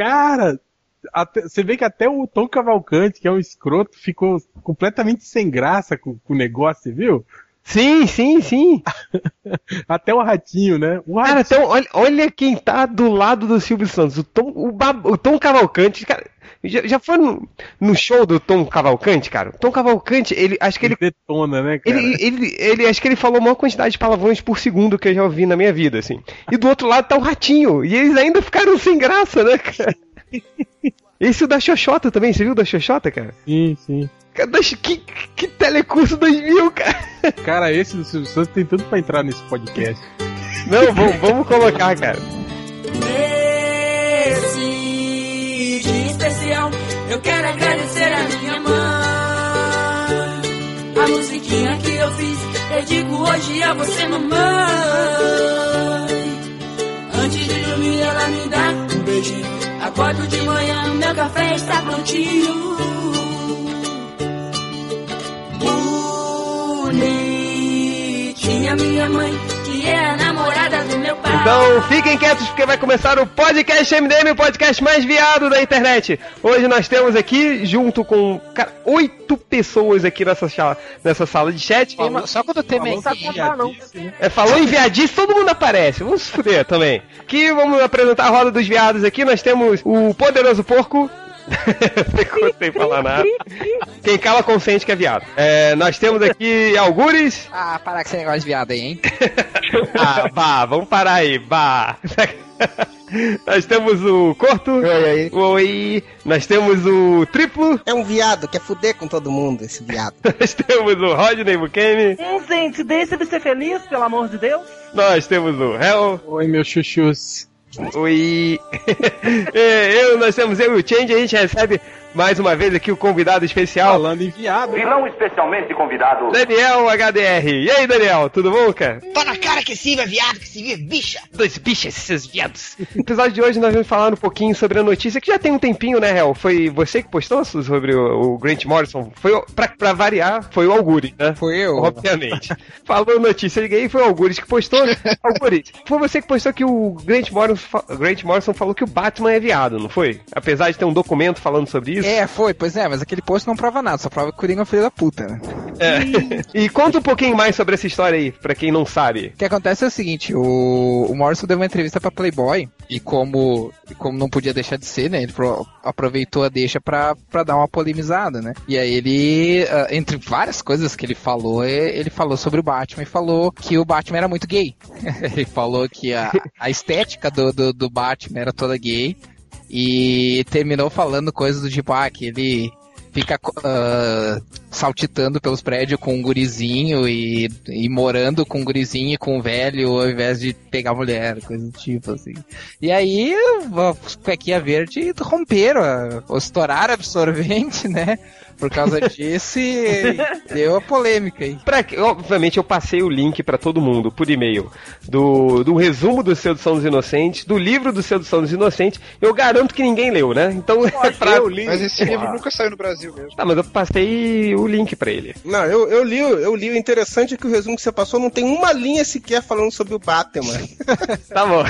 Cara, até, você vê que até o Tom Cavalcante, que é um escroto, ficou completamente sem graça com, com o negócio, viu? Sim, sim, sim. Até o ratinho, né? O Cara, então, olha, olha quem tá do lado do Silvio Santos. O Tom, o, Bab- o Tom Cavalcante, cara. Já, já foi no, no show do Tom Cavalcante, cara? Tom Cavalcante, ele acho que ele. detona, né, cara? Ele, ele, ele, acho que ele falou a maior quantidade de palavrões por segundo que eu já ouvi na minha vida, assim. E do outro lado tá o ratinho. E eles ainda ficaram sem graça, né, cara? Esse é o da Xoxota também, você viu o da Xoxota, cara? Sim, sim. Que, que telecurso 2000, cara? Cara, esse do Silvio Santos tem tudo pra entrar nesse podcast. Não, vamos, vamos colocar, cara. Nesse dia especial, eu quero agradecer a minha mãe. A musiquinha que eu fiz, dedico hoje a você, mamãe. Antes de dormir, ela me dá um beijinho. Acordo de manhã, meu café está prontinho. Bonitinha minha mãe, que é a namorada do meu pai. Então fiquem quietos porque vai começar o podcast MDM, o podcast mais viado da internet. Hoje nós temos aqui, junto com cara, oito pessoas aqui nessa sala, nessa sala de chat. Só quando tem Falou mensagem. É, falou em viadice, todo mundo aparece. Vamos se fuder também. Aqui vamos apresentar a roda dos viados aqui. Nós temos o poderoso porco. Ficou sem falar nada. Quem cala consente que é viado. É, nós temos aqui Algures. Ah, parar com esse negócio de viado aí, hein? Ah, bah, vamos parar aí, bah. Nós temos o Corto. Oi, oi. Nós temos o Triplo. É um viado, quer fuder com todo mundo, esse viado. Nós temos o Rodney Bukemi. Hum, gente, deixa ele ser feliz, pelo amor de Deus. Nós temos o Hell. Oi, meus chuchus. Oi. É, eu, nós temos eu e o Change. A gente recebe mais uma vez aqui o convidado especial. Falando em viado. E não especialmente convidado. Daniel HDR. E aí, Daniel, tudo bom, cara? Tá na cara que esse é viado, que esse é bicha. Dois bichos, esses viados. No episódio de hoje nós vamos falar um pouquinho sobre a notícia que já tem um tempinho, né, Hel? Foi você que postou sobre o, o Grant Morrison? Foi, pra, pra variar, foi o Alguri, né? Foi eu. Obviamente. Falou notícia de gay, foi o Algures que postou. Algures, foi você que postou que o Grant Morrison, Grant Morrison falou que o Batman é viado, não foi? Apesar de ter um documento falando sobre isso. É, foi, pois é, mas aquele post não prova nada, só prova que o Coringa é um filho da puta, né? É. E conta um pouquinho mais sobre essa história aí, pra quem não sabe. O que acontece é o seguinte, o, o Morrison deu uma entrevista pra Playboy, e como, como não podia deixar de ser, né, ele pro- aproveitou a deixa pra, pra dar uma polemizada, né? E aí ele, ah, entre várias coisas que ele falou, eh, ele falou sobre o Batman e falou que o Batman era muito gay. ele falou que a, a estética do, do, do Batman era toda gay, e terminou falando coisas do tipo, ah, que ele fica ah, saltitando pelos prédios com um gurizinho e, e morando com um gurizinho e com um velho ao invés de pegar mulher, coisa do tipo, assim. E aí, os Cuequinha Verde romperam, estouraram absorvente, né? Por causa disso e deu a polêmica aí. Pra, que- obviamente eu passei o link pra todo mundo por e-mail do, do resumo do Sedução dos Inocentes, do livro do Sedução dos Inocentes. Eu garanto que ninguém leu, né? Então é pra... Eu li. Mas esse livro nunca saiu no Brasil mesmo. Tá, mas eu passei o link pra ele. Não, eu, eu li, eu li. O interessante é que o resumo que você passou não tem uma linha sequer falando sobre o Batman. Tá bom.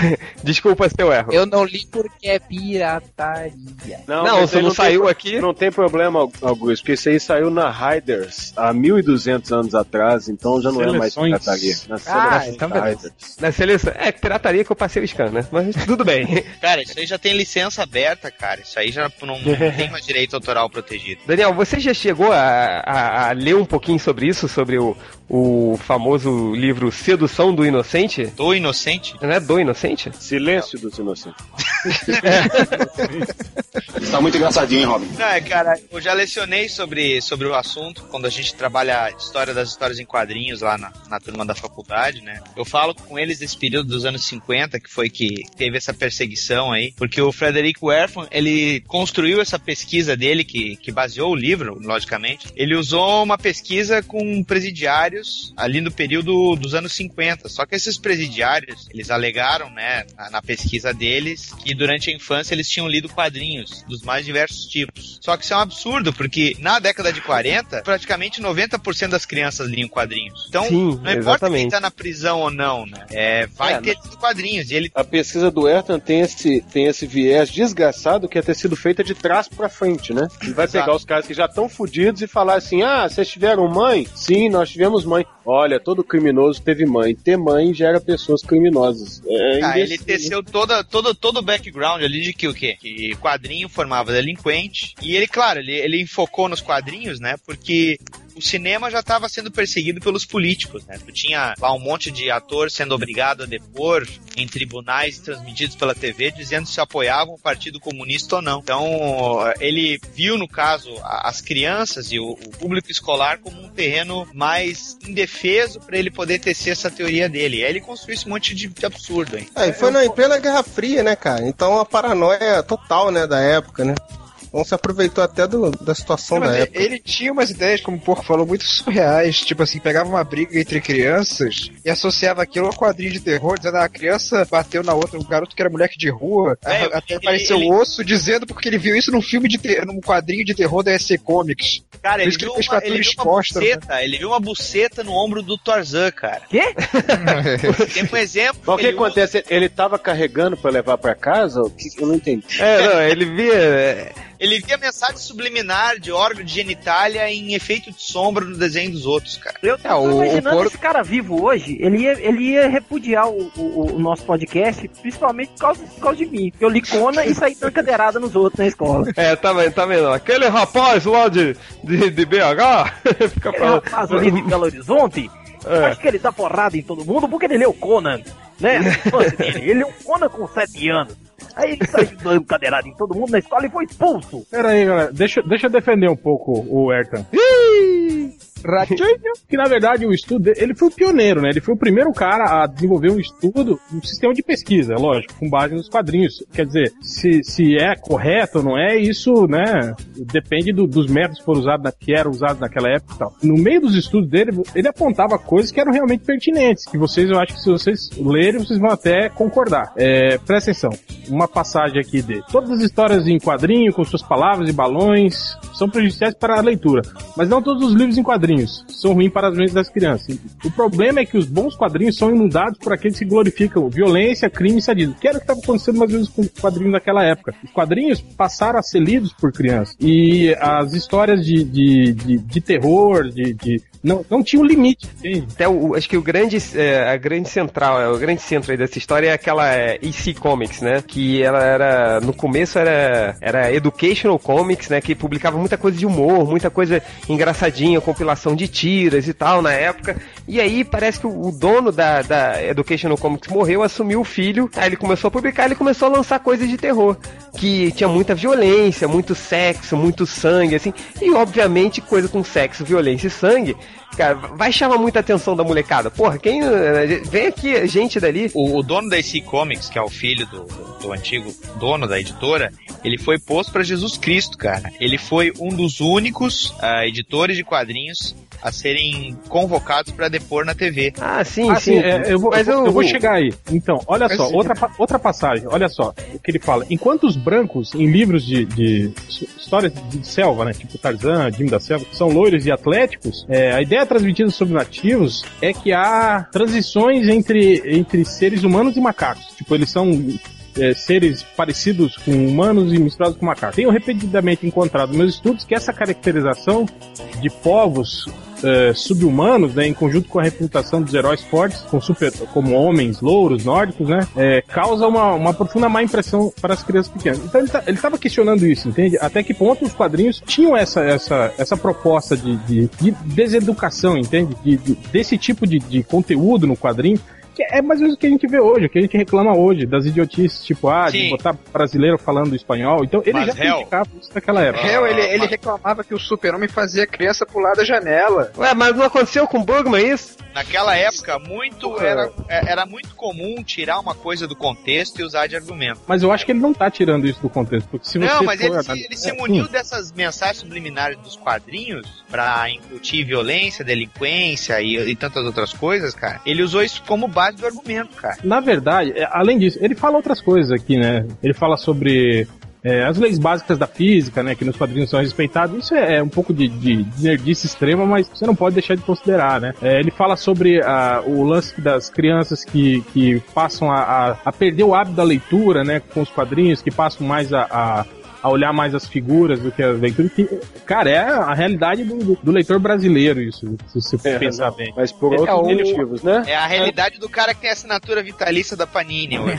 Desculpa seu erro. Eu não li porque é pirataria. Não, mas você aí não saiu tem, aqui? Não tem problema, Augusto, porque isso aí saiu na Riders há 1200 anos atrás, então já não é mais Seleções. pirataria. Na Ah, Seleções então beleza. Na seleção. É, pirataria que eu passei o scan, né? Mas tudo bem. Cara, isso aí já tem licença aberta, cara. Isso aí já não, não tem mais direito autoral protegido. Daniel, você já chegou a, a- a ler um pouquinho sobre isso? Sobre o, o famoso livro Sedução do Inocente? Do Inocente? Não é do Inocente? Silêncio dos Inocentes. Tá muito engraçadinho, hein, Robin? Não, é, cara, eu já lecionei sobre, sobre o assunto quando a gente trabalha a história das histórias em quadrinhos lá na, na turma da faculdade, né? Eu falo com eles desse período dos anos 50, que foi que teve essa perseguição aí, porque o Frederick Werfman, ele construiu essa pesquisa dele, que, que baseou o livro, logicamente. Ele usou uma pesquisa com presidiários ali no período dos anos 50, só que esses presidiários, eles alegaram, né, na, na pesquisa deles, que durante a infância eles tinham lido quadrinhos dos mais diversos tipos. Só que isso é um absurdo, porque na década de 40, praticamente 90% das crianças liam quadrinhos. Então, Sim, não importa exatamente. quem tá na prisão ou não, né? É, vai É, ter lido quadrinhos. E ele A pesquisa do Ayrton tem esse, tem esse viés desgraçado que é ter sido feita de trás pra frente, né? Ele vai Exato. pegar os caras que já estão fudidos e falar assim: ah, vocês tiveram mãe? Sim, nós tivemos mãe. Olha, todo criminoso teve mãe. Ter mãe gera pessoas criminosas. É Ah, ele teceu todo, todo, todo o background ali de que o quê? Que quadrinho formava delinquente. E ele, claro, ele, ele enfocou nos quadrinhos, né? Porque o cinema já estava sendo perseguido pelos políticos, né? Tu tinha lá um monte de ator sendo obrigado a depor em tribunais transmitidos pela TV, dizendo se apoiavam o Partido Comunista ou não. Então, ele viu, no caso, as crianças e o, o público escolar como um terreno mais indefeso para ele poder tecer essa teoria dele. E aí ele construiu esse monte de, de absurdo, hein? É, e foi na, em plena Guerra Fria, né, cara? Então a paranoia total, né, da época, né? Então se aproveitou até do- da situação da ele, época. ele tinha umas ideias, como o Porco falou, muito surreais. Tipo assim, pegava uma briga entre crianças e associava aquilo a quadrinho de terror, dizendo ah, a criança bateu na outra, um garoto que era moleque de rua. É, a- até ele- apareceu ele- o osso dizendo porque ele viu isso num filme de ter, num quadrinho de terror da EC Comics. Cara, ele viu, ele uma, ele viu uma né? buceta, ele viu uma buceta no ombro do Tarzan, cara. Quê? Tem um exemplo. Mas o que ele usa- acontece? Ele tava carregando pra levar pra casa? O que- Eu não entendi. É, não, ele via. É, Ele via mensagem subliminar de órgão de genitália em efeito de sombra no desenho dos outros, cara. Eu tô É, o- imaginando o porco- esse cara vivo hoje, ele ia, ele ia repudiar o, o- o nosso podcast, principalmente por causa, por causa de mim. Porque eu li Conan e saí dando cadeirada nos outros na escola. É, tá vendo, tá vendo? Aquele rapaz lá de, de, de BH fica Aquele falando. rapaz ali de Belo Horizonte, É. acho que ele dá porrada em todo mundo porque ele leu Conan, né? Ele leu Conan com 7 anos. Aí ele saiu dando cadeirada em todo mundo na escola e foi expulso. Pera aí, galera. Deixa, deixa eu defender um pouco o Ayrton. Ratinho. Que na verdade o estudo ele foi o pioneiro, né? Ele foi o primeiro cara a desenvolver um estudo, um sistema de pesquisa, lógico, com base nos quadrinhos. Quer dizer, se, se é correto ou não é, isso, né? Depende do- dos métodos que foram usados, que eram usados naquela época e tal. No meio dos estudos dele, ele apontava coisas que eram realmente pertinentes, que vocês, eu acho que se vocês lerem, vocês vão até concordar. É, presta atenção, uma passagem aqui dele. Todas as histórias em quadrinho, com suas palavras e balões, são prejudiciais para a leitura. Mas não todos os livros em quadrinhos são ruins para as mentes das crianças. O problema é que os bons quadrinhos são inundados por aqueles que glorificam violência, crime e sadismo. Que era o que estava acontecendo mais ou menos com os quadrinhos naquela época. Os quadrinhos passaram a ser lidos por crianças. E as histórias de, de, de, de terror, de, de- não, não tinham limite, entende? Até o, acho que o grande, é, a grande central, é, o grande centro aí dessa história é aquela é, EC Comics, né? Que ela era, no começo era, era Educational Comics, né? Que publicava muita coisa de humor, muita coisa engraçadinha, compilação de tiras e tal na época. E aí parece que o, o dono da, da Educational Comics morreu, assumiu o filho, aí ele começou a publicar, ele começou a lançar coisas de terror. Que tinha muita violência, muito sexo, muito sangue, assim. E obviamente coisa com sexo, violência e sangue cara, vai chamar muita atenção da molecada. Porra, quem. eh, Vem aqui, gente dali. O, o dono da EC Comics, que é o filho do, do, do antigo dono da editora, ele foi posto pra Jesus Cristo, cara. Ele foi um dos únicos ah, editores de quadrinhos a serem convocados pra depor na TV. Ah, sim, Ah, sim. é, eu, vou, Mas eu, vou- eu- eu vou chegar aí. Então, olha Mas só, sim. outra, outra passagem, olha só, o que ele fala. Enquanto os brancos, em livros de, de histórias de selva, né, tipo Tarzan, Jimmy da Selva, são loiros e atléticos, é, a ideia transmitida sobre nativos é que há transições entre, entre seres humanos e macacos. Tipo, eles são é, seres parecidos com humanos e misturados com macacos. Tenho repetidamente encontrado nos meus estudos que essa caracterização de povos é, subhumanos, né, em conjunto com a reputação dos heróis fortes, com super, como homens louros, nórdicos, né, é, causa uma, uma profunda má impressão para as crianças pequenas. Então ele tá- estava questionando isso, entende? Até que ponto os quadrinhos tinham essa, essa, essa proposta de, de, de deseducação, entende? De, de- desse tipo de, de conteúdo no quadrinho. Que é mais ou menos o que a gente vê hoje, o que a gente reclama hoje, das idiotices, tipo, ah, de Sim. botar brasileiro falando espanhol. Então ele Mas, já Hel, criticava isso naquela época. Hell, ele, ele mas- reclamava que o super-homem fazia a criança pular da janela. Ué, mas não aconteceu com o Bugman isso? Naquela época, muito era, é- era muito comum tirar uma coisa do contexto e usar de argumento. Mas eu acho que ele não tá tirando isso do contexto, porque se você Não, mas for ele, se, ele se É, muniu dessas mensagens subliminares dos quadrinhos pra incutir violência, delinquência e, e tantas outras coisas, cara. Ele usou isso como base do argumento, cara. Na verdade, é, além disso, ele fala outras coisas aqui, né? Ele fala sobre é, as leis básicas da física, né, que nos quadrinhos são respeitadas, isso é, é um pouco de, de, de nerdice extrema, mas você não pode deixar de considerar, né. É, ele fala sobre a, o lance das crianças que, que passam a, a, a perder o hábito da leitura, né, com os quadrinhos, que passam mais a, a a olhar mais as figuras do que as leituras. Que, cara, é a realidade do, do, leitor brasileiro, isso, se você É, pensar não, bem. Mas por É, outros o- motivos, né? É a realidade do cara que tem assinatura vitalícia da Panini hoje.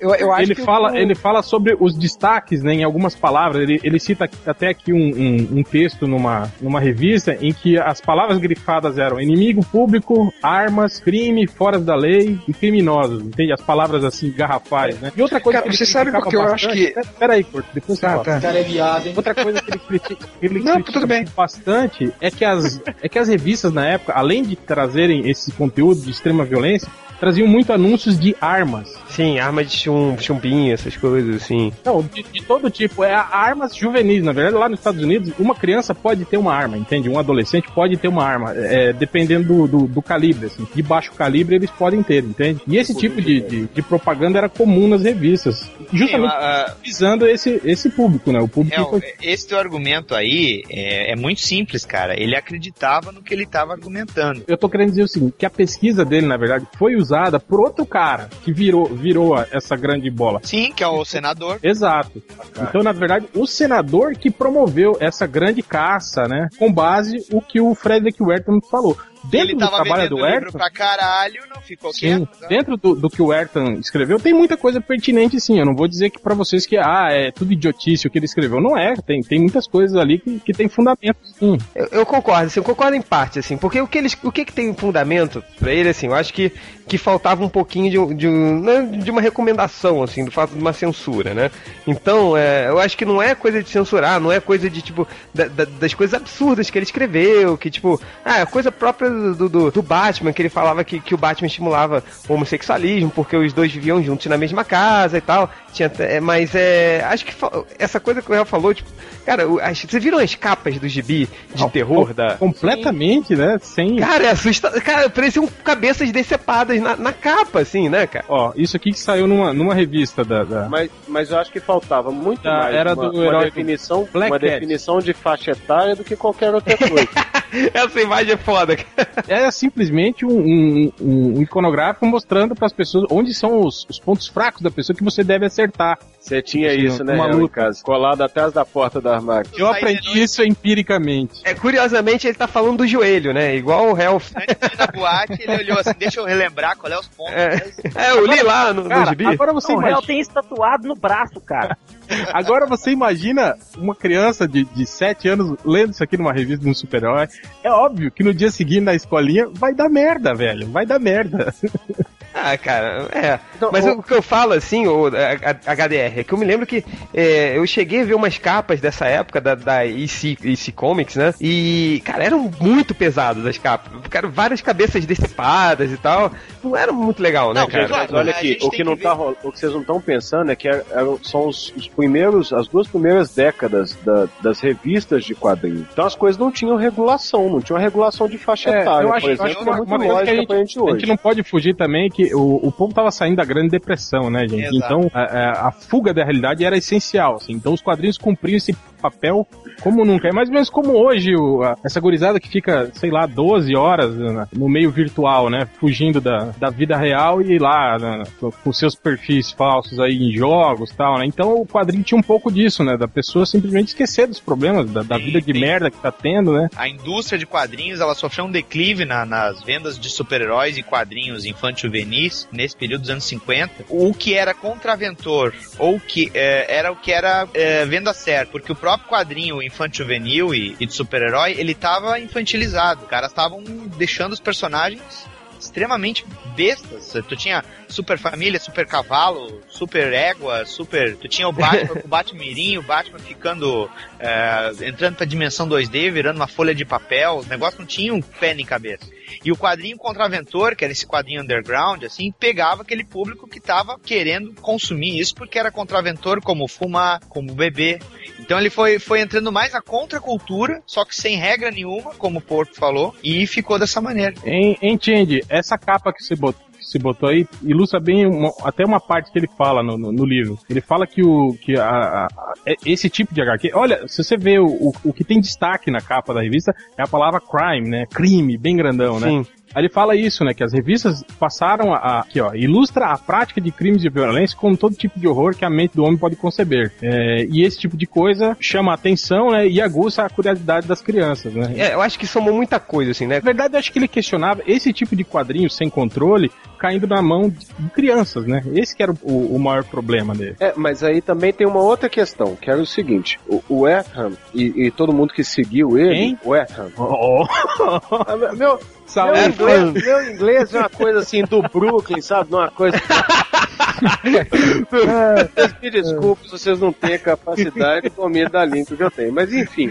eu, eu acho ele que fala, ele fala sobre os destaques, né, em algumas palavras. Ele, ele cita até aqui um, um, um texto numa, numa revista em que as palavras grifadas eram inimigo público, armas, crime, fora da lei e criminosos. Entende? As palavras assim, garrafais, né? E outra coisa Cara, que ele você sabe porque eu acho bastante- que- Pera aí, Corto, depois Tá, tá. cara é viado, hein? Outra coisa que ele critica, ele Não, critica tudo bem. bastante é que, as, é que as revistas na época, além de trazerem esse conteúdo de extrema violência, traziam muito anúncios de armas. Sim, arma de chum, chumbinho, essas coisas, assim. Não, de, de todo tipo. É armas juvenis. Na verdade, lá nos Estados Unidos, uma criança pode ter uma arma, entende? Um adolescente pode ter uma arma, é, dependendo do, do, do calibre. Assim. De baixo calibre, eles podem ter, entende? E esse tipo de, de, de propaganda era comum nas revistas. Justamente Sim, a- a- visando esse, esse público, né? O público É, que o- esse teu argumento aí é, é muito simples, cara. Ele acreditava no que ele estava argumentando. Eu tô querendo dizer o seguinte, que a pesquisa dele, na verdade, foi usada por outro cara que virou, virou essa grande bola. Sim, que é o senador. Exato. Então, na verdade, o senador que promoveu essa grande caça, né? Com base o que o Frederick Werton falou. Dentro ele do tava trabalho vendendo do livro Werton, pra caralho, não ficou Sim, quieto. dentro do, do que o Ayrton escreveu, tem muita coisa pertinente, sim. Eu não vou dizer que pra vocês que ah, é tudo idiotice o que ele escreveu. Não é, tem, tem muitas coisas ali que, que tem fundamento, sim. Eu, eu concordo, assim, eu concordo em parte, assim, porque o que, eles, o que, que tem fundamento pra ele, assim, eu acho que, que faltava um pouquinho de, de, né, de uma recomendação, assim, do fato de uma censura, né? Então, é, eu acho que não é coisa de censurar, não é coisa de, tipo, da- da- das coisas absurdas que ele escreveu, que, tipo, ah, é coisa própria do, do, do Batman, que ele falava que, que o Batman estimulava o homossexualismo, porque os dois viviam juntos na mesma casa e tal. Tinha, é, mas é. Acho que essa coisa que o Real falou, tipo, cara, as- vocês viram as capas do gibi de terror da. Completamente, né? Sem. Cara, é assustador. Cara, pareciam cabeças decepadas na, na capa, assim, né, cara? Ó, isso aqui que saiu numa, numa revista da. da- Mas, mas eu acho que faltava muito Da mais era uma, do uma definição, Black uma Cat. definição de faixa etária do que qualquer outra coisa. Essa imagem é foda, cara. É simplesmente um, um, um iconográfico mostrando para as pessoas onde são os, os pontos fracos da pessoa que você deve acertar. Você tinha isso, né, uma luta. colado atrás da porta do armário. Eu aprendi isso empiricamente. É, curiosamente, ele tá falando do joelho, né? Igual o Helf. Antes de ir na boate, ele olhou assim, deixa eu relembrar qual é os pontos. É, é eu li lá no, no Cara, gibi. agora você Não, o imagina, tem isso tatuado no braço, cara. Agora você imagina uma criança de, de 7 anos lendo isso aqui numa revista de um super-herói. É óbvio que no dia seguinte na escolinha vai dar merda, velho. Vai dar merda. Ah, cara, é. Então, Mas o- o que eu falo, assim, o a- a- HDR, é que eu me lembro que é, eu cheguei a ver umas capas dessa época da, da EC, EC Comics, né? E, cara, eram muito pesadas as capas. Cara, várias cabeças decepadas e tal. Não era muito legal, né, Não, cara? Mas olha aqui, o que, não que tá, o que vocês não estão pensando é que é- eram- são os, os primeiros, as duas primeiras décadas da- das revistas de quadrinhos. Então as coisas não tinham regulação, não tinha uma regulação de faixa É, etária, eu acho, por exemplo, acho que é uma, muito uma a gente, pra gente a hoje. gente não pode fugir também que o, o povo tava saindo da grande depressão, né, gente? Exato. Então a, a- a fuga da realidade era essencial, assim. Então os quadrinhos cumpriam esse papel como nunca. É mais ou menos como hoje o- a- essa gurizada que fica, sei lá, 12 horas na- no meio virtual, né? Fugindo da, da vida real e ir lá né, com seus perfis falsos aí em jogos e tal, né? Então o quadrinho tinha um pouco disso, né? Da pessoa simplesmente esquecer dos problemas, da, da Sim, vida de sim. merda que tá tendo, né? A indústria de quadrinhos ela sofreu um declive na- nas vendas de super-heróis e quadrinhos infantil-juvenis nesse período dos anos 50. O que era contraventor ou que é, era o que era é, venda certa, porque o próprio quadrinho infantil-juvenil e, e de super-herói ele estava infantilizado. Os caras estavam deixando os personagens extremamente bestas. Tu tinha Super Família, Super Cavalo, Super Égua, Super. Tu tinha o Batman, o Batman Mirim, o Batman ficando. é, entrando pra dimensão 2D, virando uma folha de papel. Os negócios não tinham pé nem cabeça. E o quadrinho Contraventor, que era esse quadrinho underground, assim, pegava aquele público que tava querendo consumir isso porque era contraventor como fumar, como beber. Então ele foi, foi entrando mais na contracultura, só que sem regra nenhuma, como o Porco falou, e ficou dessa maneira. En- Entende? Essa capa que você botou. você botou aí ilustra bem uma- até uma parte que ele fala no, no- no livro. Ele fala que, o, que a, a- a- é- esse tipo de HQ. Olha, se você vê o, o, o que tem destaque na capa da revista é a palavra crime, né? Crime, bem grandão, né? Aí ele fala isso, né? Que as revistas passaram a, aqui, ó, ilustra a prática de crimes de violência com todo tipo de horror que a mente do homem pode conceber. É, e esse tipo de coisa chama a atenção, né? E aguça a curiosidade das crianças, né? É, eu acho que somou muita coisa, assim, né? Na verdade, eu acho que ele questionava esse tipo de quadrinho sem controle caindo na mão de crianças, né? Esse que era o, o maior problema dele. É, mas aí também tem uma outra questão, que era o seguinte: o, o e, e todo mundo que seguiu ele, Quem? o Ephraim. Oh, Ah, Meu, Saúde. meu, inglês, meu inglês é uma coisa assim do Brooklyn, sabe? Não é uma coisa. Vocês me desculpem se vocês não têm a capacidade de domínio da língua que eu tenho. Mas enfim,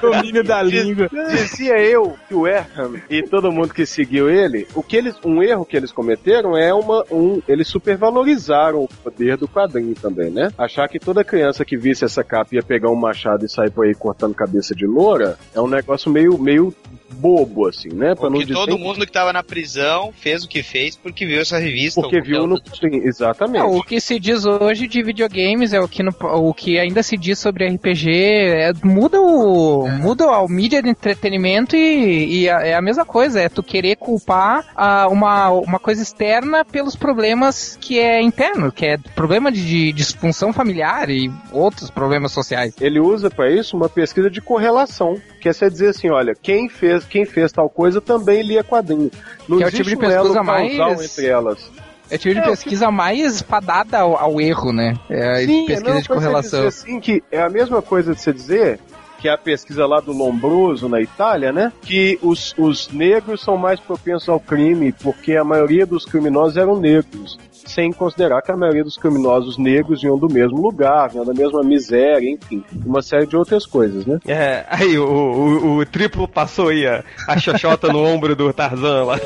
domínio da língua. dizia eu que o Ephraim e todo mundo que seguiu ele, o que eles, um erro que eles cometeram é uma, um, eles supervalorizaram o poder do quadrinho também, né? Achar que toda criança que visse essa capa ia pegar um machado e sair por aí cortando cabeça de loura é um negócio meio, meio bobo, assim, né? Pra não Porque dizer todo mundo que tava na prisão fez o que fez porque viu essa revista. porque viu no. Sim, exatamente. Não, o que se diz hoje de videogames é o que, no- o que ainda se diz sobre RPG. é- muda o muda a mídia de entretenimento e, e a- é a mesma coisa. É tu querer culpar ah, uma, uma coisa externa pelos problemas que é interno, que é problema de, de disfunção familiar e outros problemas sociais. Ele usa pra isso uma pesquisa de correlação, que é você dizer assim, olha, quem fez, quem fez tal coisa também lia quadrinho. Não Que é o tipo de pesquisa mais- entre elas. É o tipo de É, pesquisa mais fadada ao, ao erro, né? É a Sim, pesquisa não, de correlação. assim que é a mesma coisa de você dizer que é a pesquisa lá do Lombroso na Itália, né? Que os, os negros são mais propensos ao crime porque a maioria dos criminosos eram negros. Sem considerar que a maioria dos criminosos negros vinham do mesmo lugar, vinham da mesma miséria, enfim, uma série de outras coisas, né? É, aí o, o, o triplo passou aí a, a xoxota no ombro do Tarzan lá.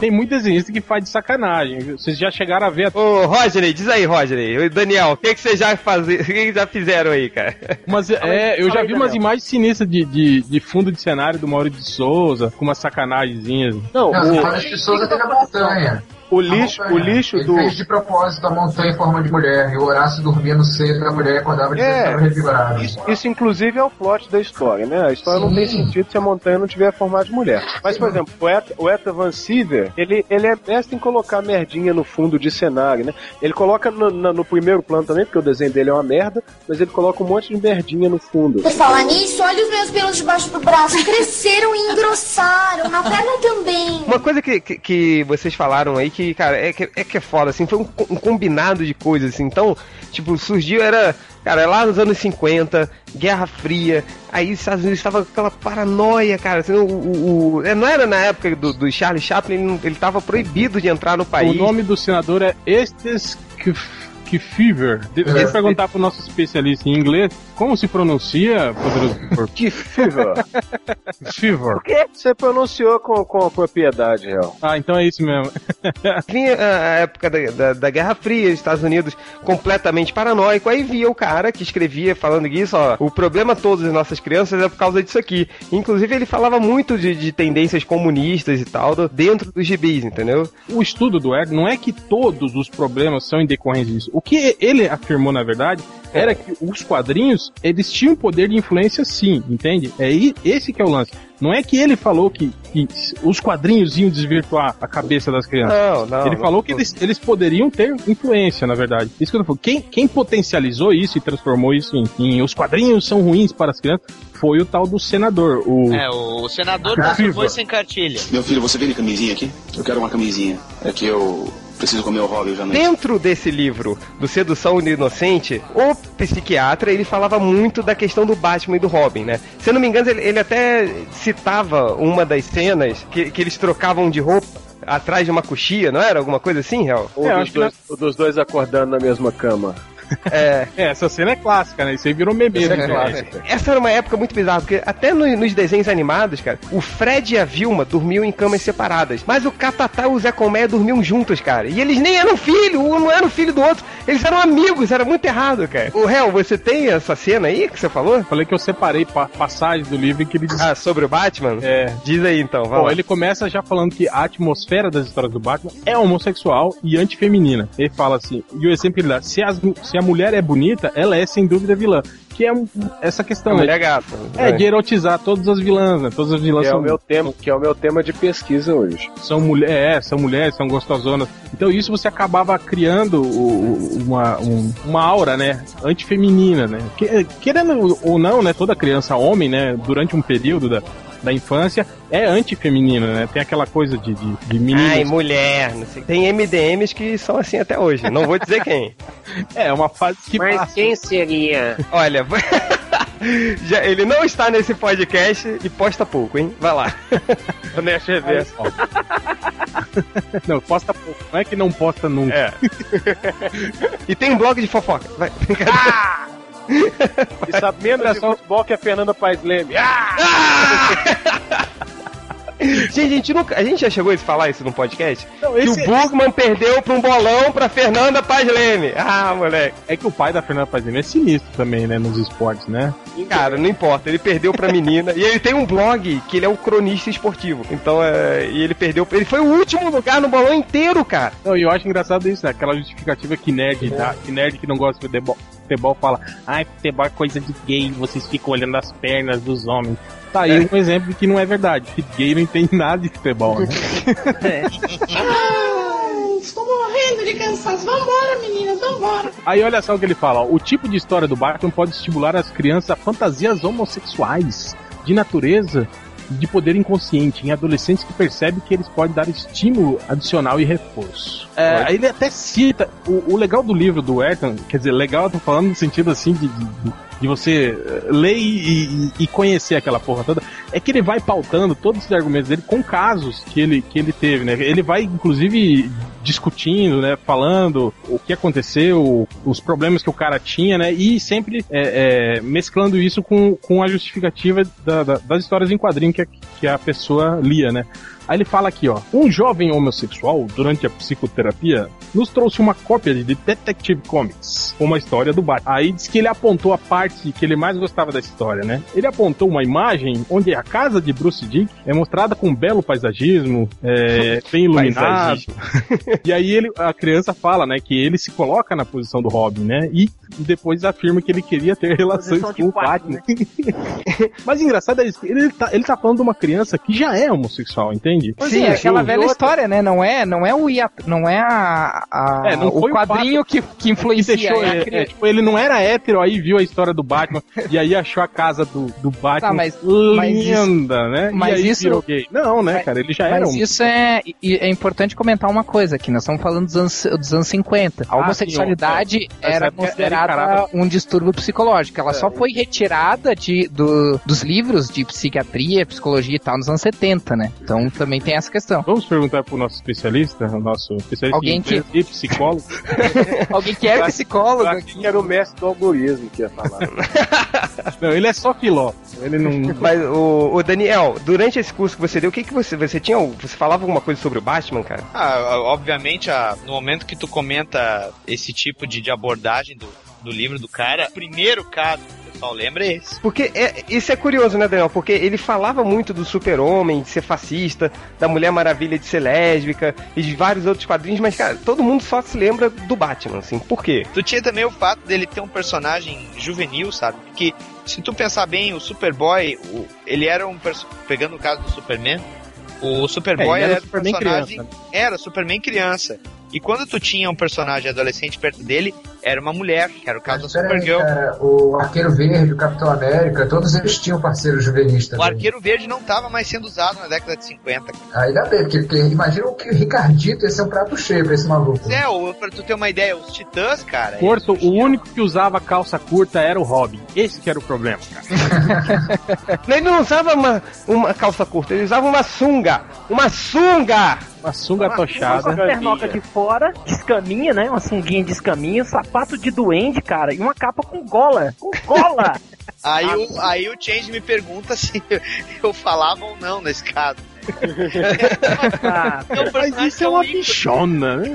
Tem muito desenhista que faz de sacanagem. viu? Vocês já chegaram a ver. Ô, Rodney, diz aí, Rodney. Daniel, o que, que vocês já, faze... o que que já fizeram aí, cara? Mas é, eu já vi umas imagens sinistras de, de, de fundo de cenário do Maurício de Souza, com umas sacanagemzinhas. Não, Não, o, fala de Souza teve a montanha. O A lixo, o lixo Ele do. fez de propósito a montanha em forma de mulher. E o Horácio dormia no seio da mulher e acordava dizendo É, revigorado. Isso, isso, inclusive, é o plot da história, né? A história não tem Sim. sentido se a montanha não tiver formato de mulher. Mas, por exemplo, o Eta, o Eta Van Siever, ele, ele é mestre em colocar merdinha no fundo de cenário, né? Ele coloca no, na- no primeiro plano também, porque o desenho dele é uma merda, mas ele coloca um monte de merdinha no fundo. Por falar nisso, olha os meus pelos debaixo do braço. Cresceram e engrossaram. Na perna também. Uma coisa que, que, que vocês falaram aí que, cara, é que é, que é foda, assim, foi um, um combinado de coisas, assim. Então, tipo, surgiu, era, cara, lá nos anos 50, Guerra Fria, aí os Estados Unidos estava com aquela paranoia, cara, assim, o, o- o- é, não era na época do, do Charlie Chaplin, ele, não- ele tava proibido de entrar no país. O nome do senador é Estes Kefever. Deveria É. perguntar pro nosso especialista em inglês como se pronuncia, poderoso. Que fever! Fever. Você pronunciou com, com a propriedade, real. Ah, então é isso mesmo. Vinha a época da, da, da Guerra Fria, os Estados Unidos completamente paranoico, aí via o cara que escrevia falando isso, ó, o problema todo das nossas crianças é por causa disso aqui. Inclusive ele falava muito de, de tendências comunistas e tal, do- dentro dos gibis, entendeu? O estudo do Erd não é que todos os problemas são em decorrência disso. O que ele afirmou, na verdade, era que os quadrinhos, eles tinham poder de influência sim, entende? É esse que é o lance. Não é que ele falou que, que os quadrinhos iam desvirtuar a cabeça das crianças. Não, não. ele não- falou que eles, eles poderiam ter influência, na verdade. Isso que eu tô falando. Quem, quem potencializou isso e transformou isso em, em os quadrinhos são ruins para as crianças foi o tal do senador. O, É, o senador transformou isso em cartilha. Meu filho, você vende camisinha aqui? Eu quero uma camisinha. É que eu preciso comer o à noite. Dentro desse livro, do Sedução do Inocente, o psiquiatra, ele falava muito da questão do Batman e do Robin, né? Se eu não me engano, ele, ele até citava uma das cenas que, que eles trocavam de roupa atrás de uma coxia, não era? Alguma coisa assim, Real? Um É, dos dois, o dos dois acordando na mesma cama. É. É, essa cena é clássica, né? Isso aí virou meme. É né? Essa era uma época muito bizarra, porque até no- nos desenhos animados, cara, o Fred e a Vilma dormiam em camas separadas, mas o Catatá e o Zé Colmeia dormiam juntos, cara. E eles nem eram filho, um não era o filho do outro, eles eram amigos, era muito errado, cara. O réu, você tem essa cena aí que você falou? Falei que eu separei pa passagens do livro em que ele diz. Ah, sobre o Batman? É. Diz aí então, vai Bom, lá. ele começa já falando que a atmosfera das histórias do Batman é homossexual e antifeminina. Ele fala assim, e o exemplo que ele dá, se, as- se a mulher é bonita, ela é sem dúvida vilã. Que é um- essa questão, A né? mulher gata. É, de erotizar todas as vilãs, né? Todas as vilãs Que é, são, o meu tema, que é o meu tema de pesquisa hoje. são, mulher, é, são mulheres, são gostosonas. Então isso você acabava criando uma, um- uma aura, né? Antifeminina, né? Que- Querendo ou não, né? Toda criança, homem, né? Durante um período da, da infância, é antifeminina, né? Tem aquela coisa de, de, de meninas. Ai, mulher, não sei. Tem MDMs que são assim até hoje. Não vou dizer quem. É, uma fase que Mas passa. quem seria? Olha, já, ele não está nesse podcast e posta pouco, hein? Vai lá. Eu nem achei ver. Não, posta pouco. Não é que não posta nunca. É. E tem um blog de fofoca. Vai. E sabe menos de futebol que a Fernanda Paes Leme. Ah! Gente, a gente, nunca, a gente já chegou a falar isso no podcast? Não, que o Bugman perdeu pra um bolão pra Fernanda Paz Leme. Ah, moleque. É que o pai da Fernanda Paz Leme é sinistro também, né? Nos esportes, né? Cara, não importa, ele perdeu pra menina. e ele tem um blog que ele é um cronista esportivo. Então, é, e ele perdeu. Ele foi o último lugar no bolão inteiro, cara. Não, e eu acho engraçado isso, né? Aquela justificativa que nerd dá, que nerd que não gosta de futebol, futebol fala, ai, futebol é coisa de gay, vocês ficam olhando as pernas dos homens. Tá aí um exemplo que não é verdade, que gay não entende nada de futebol, né? Ai, estou morrendo de cansaço. Vambora, meninas, vambora. Aí olha só o que ele fala, ó, o tipo de história do Batman pode estimular as crianças a fantasias homossexuais, de natureza e de poder inconsciente, em adolescentes que percebem que eles podem dar estímulo adicional e reforço. É, aí ele até cita, o, o legal do livro do Ayrton, quer dizer, legal eu tô falando no sentido assim de, de, de você eh, ler e, e- e conhecer aquela porra toda, é que ele vai pautando todos os argumentos dele com casos que ele, que ele teve, né? Ele vai, inclusive, discutindo, né? Falando o que aconteceu, os problemas que o cara tinha, né? E sempre é, é, mesclando isso com, com a justificativa da- da- das histórias em quadrinho que que a pessoa lia, né? Aí ele fala aqui, ó. Um jovem homossexual, durante a psicoterapia, nos trouxe uma cópia de Detective Comics, com uma história do Batman. Aí diz que ele apontou a parte que ele mais gostava da história, né? Ele apontou uma imagem onde a casa de Bruce Dick é mostrada com um belo paisagismo, é, bem iluminado. e aí ele, a criança fala, né, que ele se coloca na posição do Robin, né? E depois afirma que ele queria ter relações com o Batman. Mas engraçado é isso, que ele tá, ele tá falando de uma criança que já é homossexual, entende? Sim, é aquela velha história, né? Não é, não é o ia- não é a, a- É, não o foi o quadrinho que, que Que influencia. deixou, é a é, é, tipo, ele não era hétero, aí viu a história do Batman e aí achou a casa do, do Batman Tá, mas- mas linda, né? mas e aí isso- virou gay. Não, né, cara? Ele já era Mas um. isso é, e é importante comentar uma coisa aqui, nós estamos falando dos anos, dos anos 50. A Ah, homossexualidade sim, ó, é. era era considerada encarada- um distúrbio psicológico. Ela só foi retirada de, do- dos livros de psiquiatria, psicologia e tal nos anos 70, né? Então também tem essa questão. Vamos perguntar pro nosso especialista, o nosso especialista Alguém que- e psicólogo. Alguém que é psicólogo que era o mestre do algoritmo que ia falar. Não, ele é só filósofo. Ele não. Mas, o, o Daniel, durante esse curso que você deu, o que, que você. Você tinha. Você falava alguma coisa sobre o Batman, cara? Ah, obviamente, ah, no momento que tu comenta esse tipo de, de abordagem do, do livro do cara, o primeiro caso pessoal lembra esse. Porque é, isso é curioso, né, Daniel? Porque ele falava muito do super-homem, de ser fascista, da Mulher Maravilha de ser lésbica e de vários outros quadrinhos, mas, cara, todo mundo só se lembra do Batman, assim. Por quê? Tu tinha também o fato dele ter um personagem juvenil, sabe? Que se tu pensar bem, o Superboy, o- ele era um pegando o caso do Superman, o Superboy É, era era, um Superman personagem, criança. era Superman criança. E quando tu tinha um personagem adolescente perto dele, era uma mulher, que era o caso da Peraí, Supergirl. cara, o Arqueiro Verde, o Capitão América, todos eles tinham parceiros juvenis O também. Arqueiro Verde não estava mais sendo usado na década de 50. Ainda bem, porque, porque imagina que o Ricardito ia ser um prato cheio pra esse maluco. É, ou pra tu ter uma ideia, os Titãs, cara. Porto, o único que usava calça curta era o Robin. Esse que era o problema, cara. Ele não usava uma, uma calça curta, ele usava uma sunga! Uma sunga! Uma sunga Uma tochada. pernoca de fora, de escaminha, né? Uma sunguinha de escaminha, sapato pato de duende, cara, e uma capa com gola. Com gola! Aí, o, aí o Change me pergunta se eu falava ou não nesse caso. Ah, Mas isso é uma bichona, né?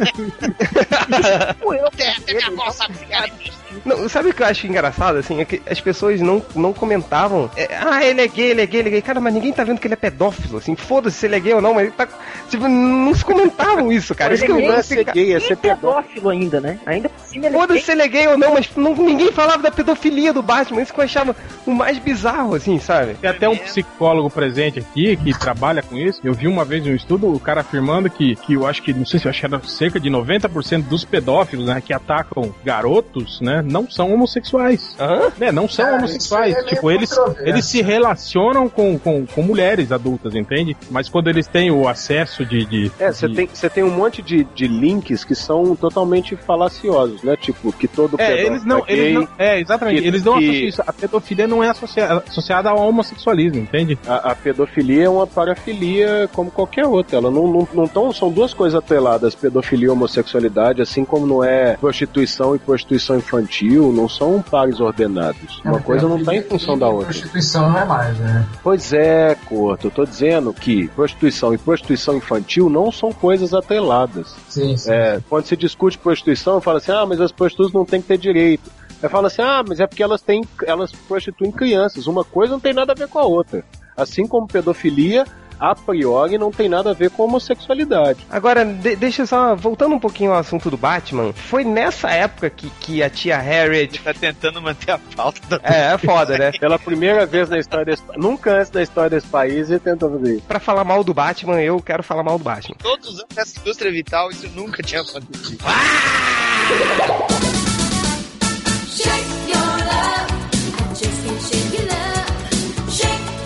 Não, sabe o que eu acho engraçado, assim? É que as pessoas não, não comentavam. é, ah, ele é gay, ele é gay, ele é gay. Cara, mas ninguém tá vendo que ele é pedófilo, assim. Foda-se se ele é gay ou não, mas ele tá. Tipo, não se comentavam isso, cara. Isso que eu Ele não é gay, é ser pedófilo ainda, né? Ainda por cima ele é Foda-se se ele é gay ou não, mas não- ninguém falava da pedofilia do Batman. Isso que eu achava o mais bizarro, assim, sabe? Tem até um psicólogo presente aqui que trabalha com isso. Eu vi uma vez um estudo, o cara afirmando que, que eu acho que, não sei se eu acho que era cerca de 90% dos pedófilos, né, que atacam garotos, né, não são homossexuais. Né, não são Cara, homossexuais. é tipo, eles, eles se relacionam com, com, com mulheres adultas, entende? Mas quando eles têm o acesso de. de É, você de- tem, tem um monte de, de links que são totalmente falaciosos, né? Tipo, que todo É, pedófilo eles não, é eles não. É, exatamente. que- eles não associam isso. A pedofilia não é associa- associada ao homossexualismo, entende? A, a pedofilia é uma parafilia como qualquer outra. Ela não, não, não tão, são duas coisas atreladas, pedofilia e homossexualidade, assim como não é prostituição e prostituição infantil, não são pares ordenados. Uma coisa não está em função da outra. Prostituição não é mais, né? Pois é, Corto, eu tô dizendo que prostituição e prostituição infantil não são coisas atreladas. Sim, sim. É, quando se discute prostituição, fala assim, ah, mas as prostitutas não têm que ter direito. Aí fala assim, ah, mas é porque elas têm, elas prostituem crianças. Uma coisa não tem nada a ver com a outra. Assim como pedofilia, a priori, não tem nada a ver com homossexualidade. Agora, de- deixa eu só, voltando um pouquinho ao assunto do Batman, foi nessa época que, que a tia Harriet. Tá tentando manter a pauta da É, é foda, né? Pela primeira vez na história desse nunca antes da história desse país, ele tentou fazer isso. Pra falar mal do Batman, eu quero falar mal do Batman. Todos os anos nessa indústria vital, isso nunca tinha acontecido.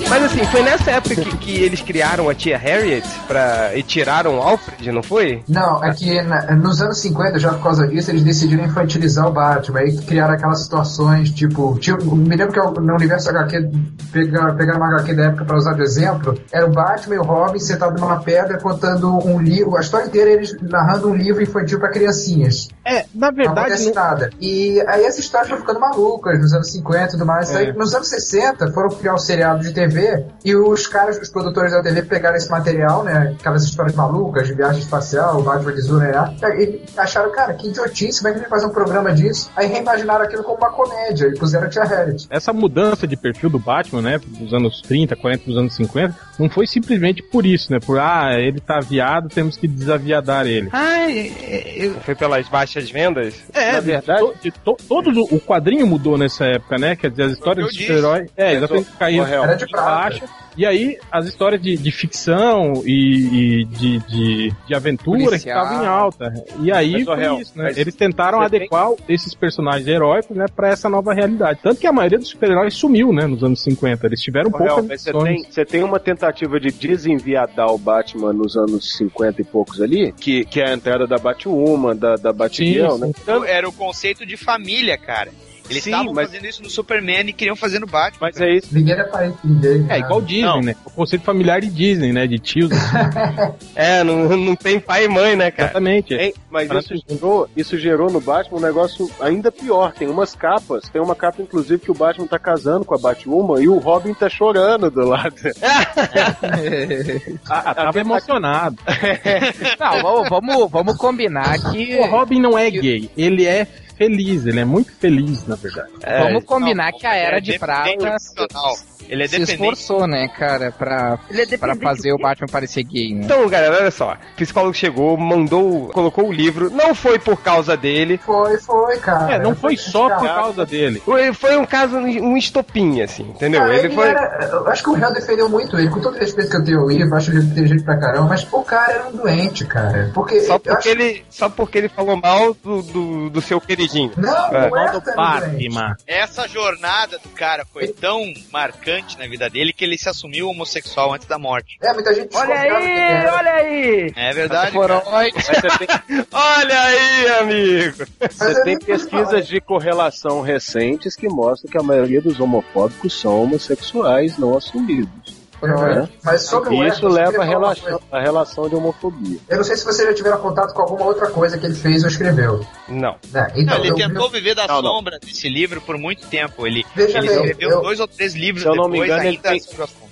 Mas assim, foi nessa época que, que eles criaram a tia Harriet pra, e tiraram o Alfred, não foi? Não, é que na- nos anos 50, já por causa disso, eles decidiram infantilizar o Batman. Aí criaram aquelas situações, tipo, tipo me lembro que eu- no universo HQ, pegar, pegaram uma HQ da época pra usar de exemplo, era o Batman e o Robin sentados numa pedra contando um livro, a história inteira eles narrando um livro infantil pra criancinhas. É, na Não verdade. acontece não- nada. E aí essa história foi ficando malucas nos anos 50 e tudo mais. É. Aí, nos anos 60 foram criar o seriado de TV e os caras, os produtores da TV pegaram esse material, né? Aquelas histórias malucas de viagem espacial, Batman de Zuna e acharam, cara, que idiotice, como é que a gente vai fazer um programa disso? Aí reimaginaram aquilo como uma comédia e puseram a Tia Harriet. Essa mudança de perfil do Batman, né, dos anos 30, 40, dos anos 50, não foi simplesmente por isso, né? Por, ah, ele tá aviado, temos que desaviadar ele. Ah, foi pelas baixas vendas? É, na verdade, de to- todo o quadrinho mudou nessa época, né? Quer dizer, as histórias eu de disse. super-herói. É, exatamente, Correio. Era de prata. Baixa. E aí, as histórias de, de ficção e, e de, de, de aventura que Policial. estavam em alta. E aí foi Real, isso, né? Eles tentaram adequar esses personagens heróicos, né, pra essa nova realidade. Tanto que a maioria dos super-heróis sumiu, né, nos anos 50. Eles tiveram poucas mas você tem, você tem uma tentativa de desenviadar o Batman nos anos 50 e poucos ali, que, que é a entrada da Batwoman, da, da Batgirl, né? Então, era o conceito de família, cara. Eles Sim, estavam mas- fazendo isso no Superman e queriam fazer no Batman. Mas é isso. Ninguém era parente de ninguém. É, igual Disney, Não. né? O conceito familiar de Disney, né? De tios. É, não, não tem pai e mãe, né, cara? Exatamente. Hein? Mas isso gerou, isso gerou no Batman um negócio ainda pior. Tem umas capas, tem uma capa, inclusive, que o Batman tá casando com a Batwoman e o Robin tá chorando do lado. Ah, tava emocionado. Não, vamos, vamos, vamos combinar que. O Robin não é gay, ele é feliz, ele é muito feliz, na verdade. vamos combinar Não, que a Era é de Prata. Ele é se dependente. esforçou, né, cara, pra, é pra fazer o? Batman parecer gay, né? Então, galera, olha só. O psicólogo chegou, mandou, colocou o livro. Não foi por causa dele. Foi, foi, cara. É, não foi só por Cara, causa dele. Foi, um caso, um estopim, assim, entendeu? Cara, ele ele foi. era- eu acho que o réu defendeu muito ele, com todo o respeito que eu tenho ao acho ele inteligente pra caramba, mas o cara era um doente, cara. Porque Só porque, acho- ele, só porque ele falou mal do, do, do seu queridinho. Não, É. não é Do. Batman. Essa jornada do cara foi tão marcante na vida dele que ele se assumiu homossexual antes da morte. É, muita gente Olha que aí, era. olha aí! É verdade. Foram cara. Mas você tem, Olha aí, amigo! Mas você eu tem pesquisas de correlação recentes que mostram que a maioria dos homofóbicos são homossexuais não assumidos. É, Mas sobre o E isso eu leva uma relação, a relação de homofobia. Eu não sei se vocês já tiveram contato com alguma outra coisa que ele fez ou escreveu. Não. Né? Então, ele eu- tentou viver da Não, não. sombra desse livro por muito tempo. Ele, Veja ele bem, escreveu eu- dois ou três livros Se eu não me engano, ele tem-.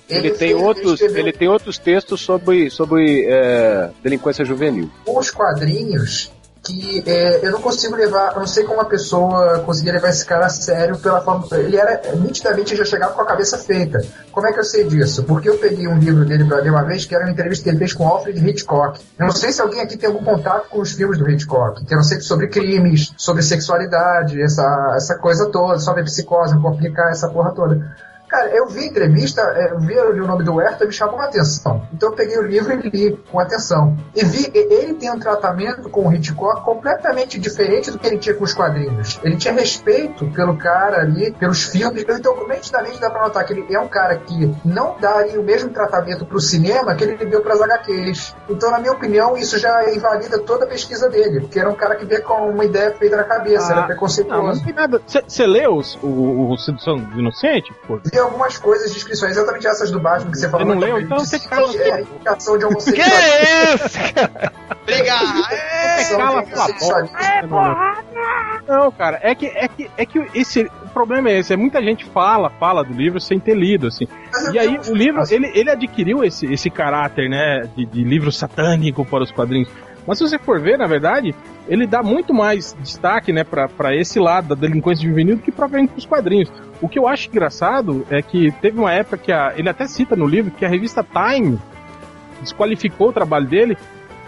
Ele, Ele tem fez- outros, escreveu- ele tem outros textos sobre, sobre é, delinquência juvenil. os quadrinhos que é, eu não consigo levar, eu não sei como uma pessoa conseguia levar esse cara a sério pela forma. Ele era nitidamente já chegava com a cabeça feita. Como é que eu sei disso? Porque eu peguei um livro dele pra ler uma vez, que era uma entrevista que ele fez com Alfred Hitchcock. Eu não sei se alguém aqui tem algum contato com os filmes do Hitchcock, que eram sempre sobre crimes, sobre sexualidade, essa, essa coisa toda, sobre psicose, complicar essa porra toda. Cara, eu vi a entrevista, é, eu vi ali o nome do Herta, me chamou a atenção. Então eu peguei o livro e li com atenção. E vi, ele tem um tratamento com o Hitchcock completamente diferente do que ele tinha com os quadrinhos. Ele tinha respeito pelo cara ali, pelos filmes. Então, nitidamente dá pra notar que ele é um cara que não daria o mesmo tratamento pro cinema que ele deu pras HQs. Então, na minha opinião, isso já invalida toda a pesquisa dele, porque era um cara que vê com uma ideia feita na cabeça, era Ah, preconceituoso. Tem nada. Você leu o, o Sedução do Inocente? Pô? Vi algumas coisas de inscrições, exatamente essas do Batman que você falou. não leu? Então de você se- cala de é, indicação de Que homossexualismo. isso? Briga! Indicação Cala de a boca. homossexualismo. Não, cara, é que, é que, é que esse, o problema é esse, é muita gente fala, fala do livro sem ter lido, assim. Eu E aí o livro, ele, ele adquiriu esse, esse caráter, né, de, de livro satânico para os quadrinhos. Mas se você for ver, na verdade, ele dá muito mais destaque, né, pra esse lado da delinquência juvenil do que propriamente pros quadrinhos. O que eu acho engraçado é que teve uma época que a, ele até cita no livro que a revista Time desqualificou o trabalho dele.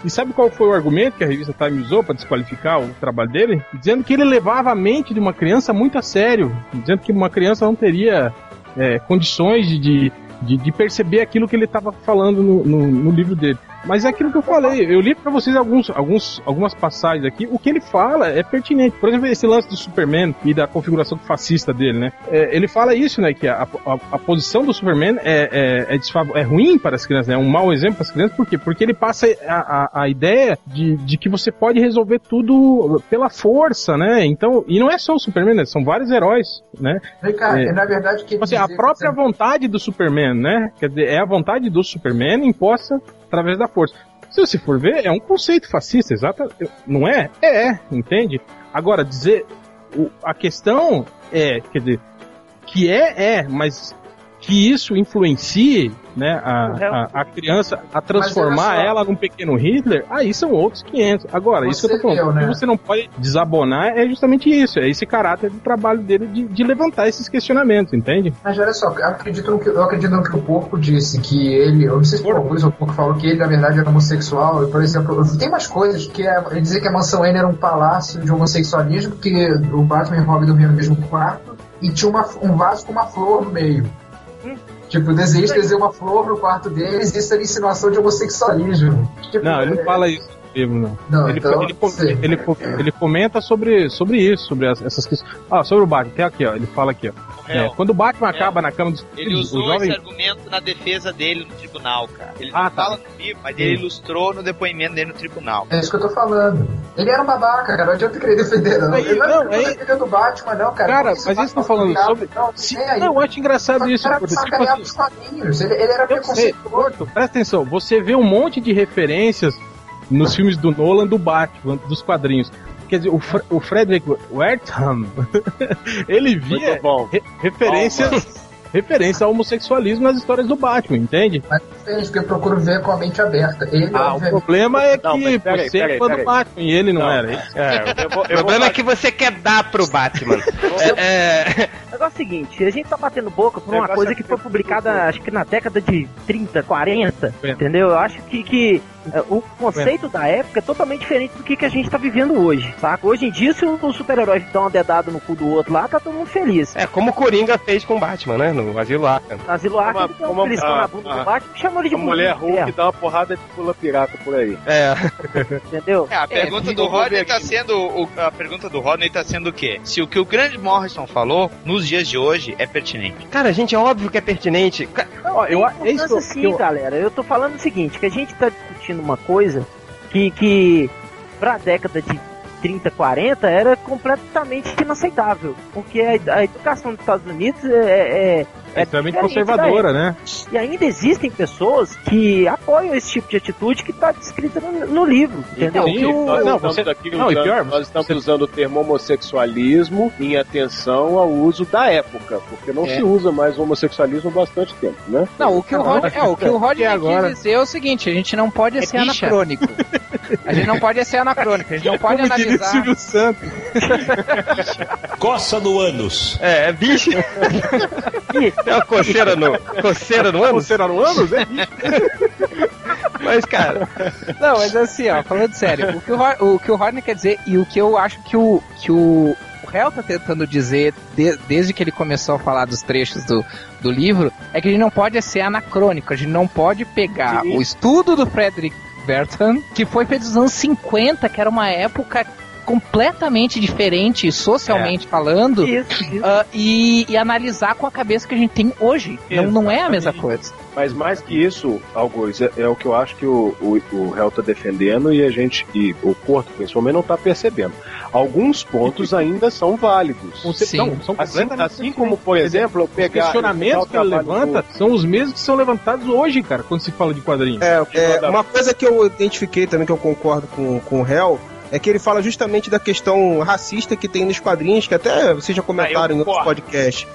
E sabe qual foi o argumento que a revista Time usou para desqualificar o trabalho dele? Dizendo que ele levava a mente de uma criança muito a sério, dizendo que uma criança não teria é, condições de, de, de, de perceber aquilo que ele estava falando no, no, no livro dele. Mas é aquilo que eu falei, eu li para vocês alguns, alguns, algumas passagens aqui, o que ele fala é pertinente. Por exemplo, esse lance do Superman e da configuração fascista dele, né? É, ele fala isso, né? Que a, a, a posição do Superman é, é, é, é ruim para as crianças, é um mau exemplo para as crianças, por quê? Porque ele passa a, a, a ideia de, de que você pode resolver tudo pela força, né? Então, e não é só o Superman, né? São vários heróis, né? Vem cá, É. é. na verdade que Tipo assim, a própria vontade do Superman, né? Quer dizer, é a vontade do Superman imposta através da força. Se você for ver, é um conceito fascista, exato. Não é? É, entende? Agora, dizer. o- a questão é, quer dizer, que é, é, mas que isso influencie né, a, a, a criança a transformar ela num pequeno Hitler, aí são outros 500. Agora, isso que eu tô Você falando, viu, o que né? você não pode desabonar é justamente isso, é esse caráter do trabalho dele de, de levantar esses questionamentos, entende? Mas olha só, eu acredito no que, eu acredito no que o Porco disse, que ele, eu não sei se foi o ou o Porco falou que ele, na verdade, era homossexual, e, por exemplo, tem umas coisas que é, ele dizia que a mansão N era um palácio de homossexualismo, que o Batman e o Robin dormiam no mesmo quarto, e tinha uma, um vaso com uma flor no meio. Tipo, o desenhista desenhou uma flor no quarto deles, isso era insinuação de homossexualismo. Tipo, Não, ele não é- fala isso no livro, não. Não, ele, então, ele, ele, ele comenta sobre, sobre isso, sobre as- essas questões. Ah, sobre o Batman, tem aqui, ó. Ele fala aqui, ó. É, quando o Batman acaba na cama dos Ele usou jovem. esse argumento na defesa dele no tribunal, cara. Ele Ah, não tá. fala no livro, mas ele ilustrou no depoimento dele no tribunal. É isso que eu tô falando. Ele era um babaca, cara. Não adianta querer defender, não. Aí, ele não, não, é aí- defendendo o Batman, não, cara. Cara, mas isso o eu tô Batman falando sobre. Não, aí. não, eu acho engraçado isso. Era porque, tipo assim, os quadrinhos. Ele, ele era preconceituoso. Presta atenção, você vê um monte de referências nos filmes do Nolan do Batman, dos quadrinhos. Quer dizer, o, Fre- o Frederick Wertham, ele via re- referências, referência ao homossexualismo nas histórias do Batman, entende? Mas é isso que eu procuro ver com a mente aberta. Ele, Ah, o problema é que Não, mas peraí, você é peraí, fã do peraí. Batman e ele não, Não. era. É, Eu vou, o eu vou problema é que você quer dar pro Batman. é, é, O negócio é o seguinte, a gente tá batendo boca por uma coisa é que foi publicada, acho que na década de 30, 40, É. entendeu? Eu acho que, que o conceito da época é totalmente diferente do que, que a gente tá vivendo hoje, saca? Hoje em dia, se o super-herói dá uma dedada no cu do outro lá, tá todo mundo feliz. é como o Coringa fez com o Batman, né? No Asilo Arkham. No Asilo Arkham, Uma- ele deu um uma- beliscão na bunda do Batman e chamou ele de A mulher Hulk dá uma porrada de pula pirata por aí. É. entendeu? É, a pergunta do vamos ver Rodney tá sendo. o- a pergunta do Rodney tá sendo o quê? Se o que o grande Morrison falou nos dias de hoje é pertinente. Cara, gente, é óbvio que é pertinente. Ó, eu, é isso que Importância eu- sim, que eu- galera. Eu tô falando o seguinte, que a gente tá uma coisa que, que pra década de 30, 40 era completamente inaceitável. Porque a, a educação dos Estados Unidos é, é, É extremamente conservadora, né? E ainda existem pessoas que apoiam esse tipo de atitude que está descrita no, no livro, entendeu? Sim, o- nós não, estamos, você- aqui não, e usando, pior, nós estamos usando o termo homossexualismo em atenção ao uso da época, porque não É. se usa mais o homossexualismo há bastante tempo, né? Não, o que o Rod, é, o que o Rod E agora? quis dizer é o seguinte, a gente não pode É ser bicha. anacrônico. A gente não pode ser anacrônico, a gente não pode Como diria analisar. Silvio Santos. Coça no ânus. É, é bicho. Tem uma coceira no, coceira no ânus? Coceira no ânus? É Mas, cara, Não, mas assim, ó, falando sério, o que o, o que o Rodney quer dizer e o que eu acho que o que o, o Hell tá tentando dizer de- desde que ele começou a falar dos trechos do, do livro é que a gente não pode ser anacrônico, a gente não pode pegar Sim. o estudo do Frederick Bertrand, que foi feito nos anos 50, que era uma época completamente diferente socialmente falando Isso, isso. ah, e, e analisar com a cabeça que a gente tem hoje. Não, não é a mesma coisa. Mas mais que isso, Algoz, é, é o que eu acho que o, o, o réu tá defendendo e a gente, e o Porto principalmente, não tá percebendo. Alguns pontos ainda são válidos. Sim. Não, são Assim, assim como, por exemplo, eu Os pegar. questionamentos pegar que trabalho levanta são os mesmos que são levantados hoje, cara, quando se fala de quadrinhos. É, é, uma coisa que eu identifiquei também, que eu concordo com, com o Hell, é que ele fala justamente da questão racista que tem nos quadrinhos, que até vocês já comentaram em outros podcasts,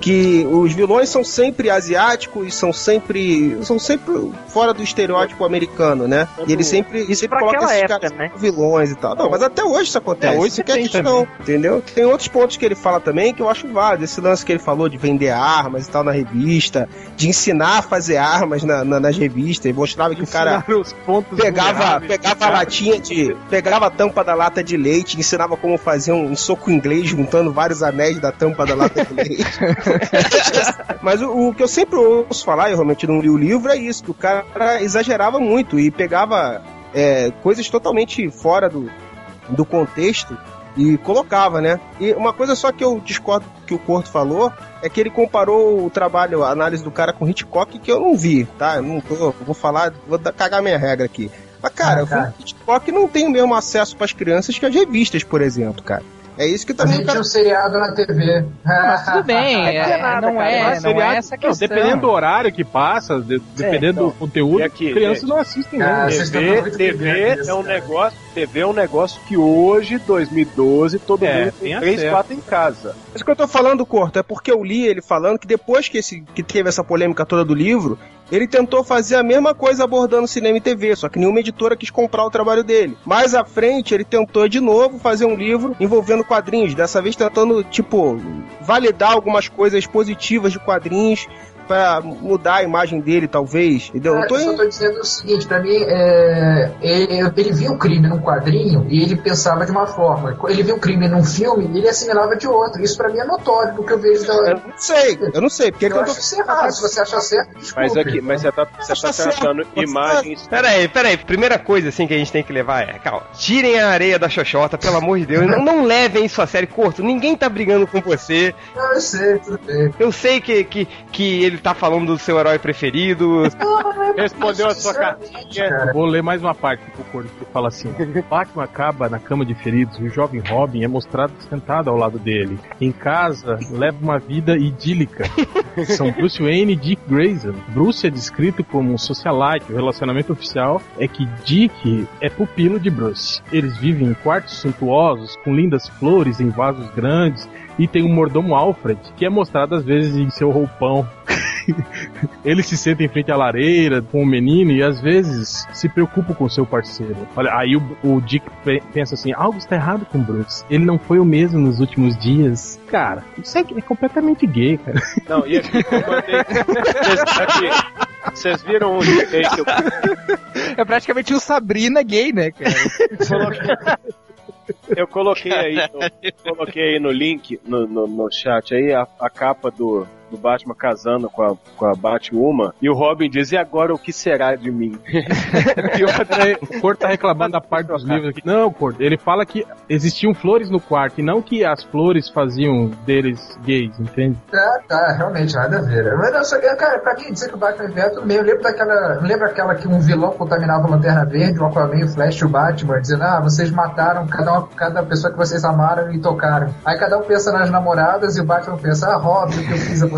que os vilões são sempre asiáticos, são sempre são sempre fora do estereótipo americano, né? E ele sempre, Isso sempre pra coloca esses época, caras né? como vilões e tal. Não, mas até hoje isso acontece. É, hoje isso que é questão, entendeu? Tem outros pontos que ele fala também que eu acho válido. Esse lance que ele falou de vender armas e tal na revista, de ensinar a fazer armas na- na- nas revistas, e mostrava que o cara Ensinaram os pontos pegava, pegava a latinha de. pegava tampa da lata de leite, ensinava como fazer um, soco inglês juntando vários anéis da tampa da lata de leite. Mas o, o que eu sempre ouço falar, eu realmente não li o livro, é isso, que o cara exagerava muito e pegava é, coisas totalmente fora do, do contexto e colocava, né? E uma coisa só que eu discordo que o Corto falou é que ele comparou o trabalho, a análise do cara com Hitchcock, que eu não vi, tá? Eu não tô, vou falar, vou cagar minha regra aqui. Mas, cara, Ah, o cara. filme Hitchcock não tem o mesmo acesso para as crianças que as revistas, por exemplo, cara. É isso que A também o gente cara tinha um seriado na TV. Mas tudo bem, Não é é, nada, não cara, é, mas não é seriado- essa Não, questão. dependendo do horário que passa, de- dependendo então, do conteúdo, aqui, crianças não assistem Ah, TV, TV é um negócio, TV é um negócio que hoje, 2012, todo É, mundo tem tem três, acesso. quatro em casa. Isso que eu tô falando, Corto, é porque eu li ele falando que depois que, esse, que teve essa polêmica toda do livro, ele tentou fazer a mesma coisa abordando cinema e TV, só que nenhuma editora quis comprar o trabalho dele. Mais à frente, ele tentou de novo fazer um livro envolvendo quadrinhos, dessa vez tentando, tipo, validar algumas coisas positivas de quadrinhos pra mudar a imagem dele, talvez, entendeu? Cara, Não tô eu só tô dizendo o seguinte, pra mim, é, ele, ele via o crime num quadrinho e ele pensava de uma forma. Ele via o crime num filme e ele assimilava de outra. Isso pra mim é notório do que eu vejo da. Eu não sei, eu não sei, porque Eu que eu acho tô... isso errado. Se você achar certo, desculpe. Mas aqui, mas você tá, você tá certo. tratando imagens. Peraí, peraí. Primeira coisa assim que a gente tem que levar é, calma, tirem a areia da xoxota, pelo amor de Deus. Não, não levem isso a sério, curto. Ninguém tá brigando com você. Não, eu sei, tudo bem. Eu sei que, que, que ele tá falando do seu herói preferido. Respondeu a sua cartinha. Vou ler mais uma parte do Corto que fala assim: Batman acaba na cama de feridos e o jovem Robin é mostrado sentado ao lado dele. Em casa, leva uma vida idílica. São Bruce Wayne e Dick Grayson. Bruce é descrito como um socialite. O relacionamento oficial é que Dick é pupilo de Bruce. Eles vivem em quartos suntuosos, com lindas flores em vasos grandes. E tem o mordomo Alfred, que é mostrado às vezes em seu roupão ele se senta em frente à lareira com o menino e às vezes se preocupa com seu parceiro. Olha, aí o, o Dick pe- pensa assim: algo está errado com o Bruce. Ele não foi o mesmo nos últimos dias. Cara, isso é, é completamente gay, cara. Não, e aqui eu mandei. Vocês, aqui, vocês viram o aí que eu É praticamente o Sabrina gay, né, cara? Eu coloquei aí, eu coloquei aí no link, no, no, no chat aí, a, a capa do, do Batman casando com a, com a Batwoman, e o Robin diz, e agora o que será de mim? E outra, o Corto tá reclamando da parte dos livros aqui. Não, Corto, ele fala que existiam flores no quarto e não que as flores faziam deles gays, entende? Tá, tá, realmente, nada a ver. Mas não, só cara, pra mim dizer que o Batman é velho, tudo bem. Eu lembro daquela. Lembra aquela que um vilão contaminava a lanterna verde, o Aquaman, o Flash e o Batman, dizendo, ah, vocês mataram cada, uma, cada pessoa que vocês amaram e tocaram. Aí cada um pensa nas namoradas e o Batman pensa, ah, Robin, o que eu fiz a você.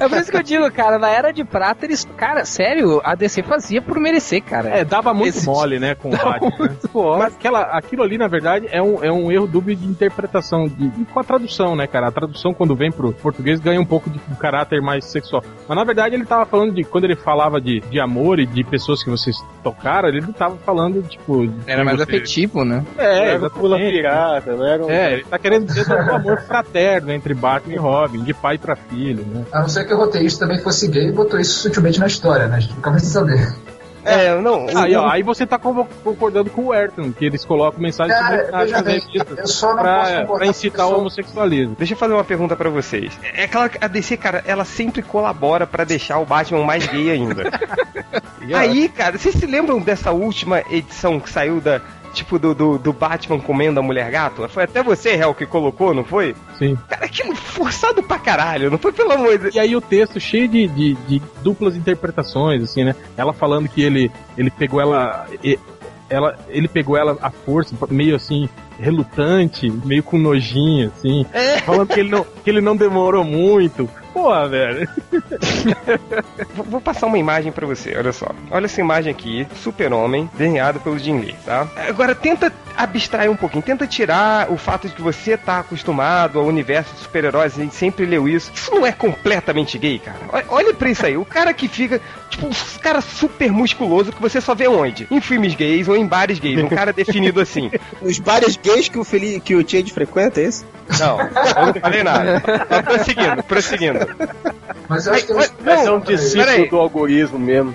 É por isso que eu digo, cara, na Era de Prata eles. Cara, sério, a DC fazia por merecer, cara. É, dava muito Esse- mole, né, com o Batman. né? Mas aquela, aquilo ali, na verdade, é um, é um erro dúbio de interpretação, de, de- com a tradução, né, cara? A tradução, quando vem pro português, ganha um pouco de um caráter mais sexual. Mas, na verdade, ele tava falando de, quando ele falava de, de amor e de pessoas que vocês tocaram, ele não tava falando, tipo... Era mais você- afetivo, né? É, Era pula exatamente. pirata, não era um... É, ele tá querendo dizer do amor fraterno entre Batman e Robin, de pai pra filho, né? A não ser que o roteirista também fosse gay e botou isso sutilmente na história, né? A gente nunca vai saber. É, não. Aí, ó, aí você tá concordando com o Ayrton, que eles colocam mensagens Cara, nas revistas eu só não pra, posso pra incitar o homossexualismo. Deixa eu fazer uma pergunta pra vocês. É claro que a DC, cara, ela sempre colabora pra deixar o Batman mais gay ainda. Aí, cara, vocês se lembram dessa última edição que saiu da. Tipo, do, do, do Batman comendo a mulher gato? Foi até você, Hel, que colocou, não foi? Sim. Cara, aquilo forçado pra caralho, não foi pelo amor de Deus. E aí o texto cheio de, de, de duplas interpretações, assim, né? Ela falando que ele, ele pegou ela, ela. Ele pegou ela à força, meio assim, relutante, meio com nojinho, assim. Falando que ele, não, que ele não demorou muito. Porra, velho. Vou, passar uma imagem pra você, olha só. Olha essa imagem aqui, Super-Homem, desenhado pelo Jim Lee, tá? Agora tenta abstrair um pouquinho, tenta tirar o fato de que você tá acostumado ao universo de super-heróis, a gente sempre leu isso. Isso não é completamente gay, cara. Olha, pra isso aí, o cara que fica, tipo, um cara super musculoso que você só vê onde? Em filmes gays ou em bares gays, um cara definido assim. Os bares gays que o, Feli, que o Change frequenta, é esse? Não, eu não falei nada. Mas prosseguindo, prosseguindo. Mas eu acho que Mas- é um discípulo peraí. do algoritmo mesmo.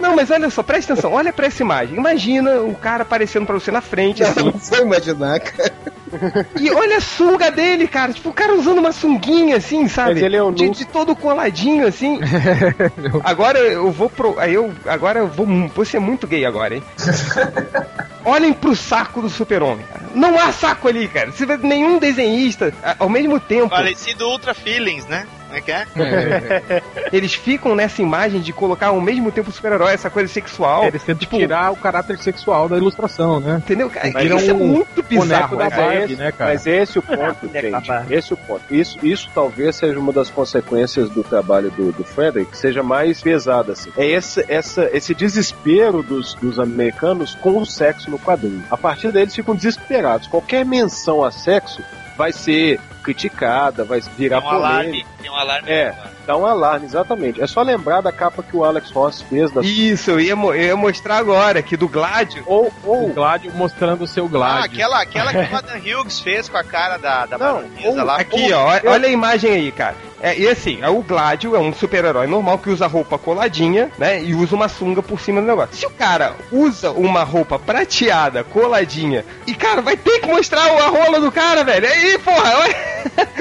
Não, mas olha só, presta atenção, olha pra essa imagem. Imagina o cara aparecendo pra você na frente, Não, assim. não vou imaginar, cara. E olha a sunga dele, cara. Tipo, o cara usando uma sunguinha, assim, sabe? Mas ele é um de, de todo coladinho, assim. agora eu vou pro. Aí eu. Agora eu vou, vou ser muito gay agora, hein? Olhem pro saco do super-homem, cara. Não há saco ali, cara. Se vê nenhum desenhista, ao mesmo tempo, Parecido Ultra Feelings, né? Como é que é? eles ficam nessa imagem de colocar ao mesmo tempo o super-herói, essa coisa sexual. Eles tentam tirar o caráter sexual da ilustração, né? Entendeu? Cara, Mas isso é um muito bizarro, da cara. Barbie, esse, né, cara? Mas esse é o ponto, da gente. Esse é o ponto. Isso, isso talvez seja uma das consequências do trabalho do, do Frederick, que seja mais pesada, assim. É esse, essa, esse desespero dos, dos americanos com o sexo no quadrinho. A partir daí eles ficam desesperados. Qualquer menção a sexo vai ser criticada, vai virar Tem um alarme. polêmica. Tem um alarme. É, dá um alarme, exatamente. É só lembrar da capa que o Alex Ross fez da Isso, eu ia, eu ia mostrar agora, que do Gládio. ou, O ou Gládio mostrando o seu Ah, Gládio. aquela, aquela que o Adam Hughes fez com a cara da, da Não, ou- lá. Aqui, ó, olha a imagem aí, cara. É, e assim, é o Gládio é um super-herói normal que usa roupa coladinha, né? E usa uma sunga por cima do negócio. Se o cara usa uma roupa prateada, coladinha, e cara, vai ter que mostrar a rola do cara, velho. Aí, porra, olha.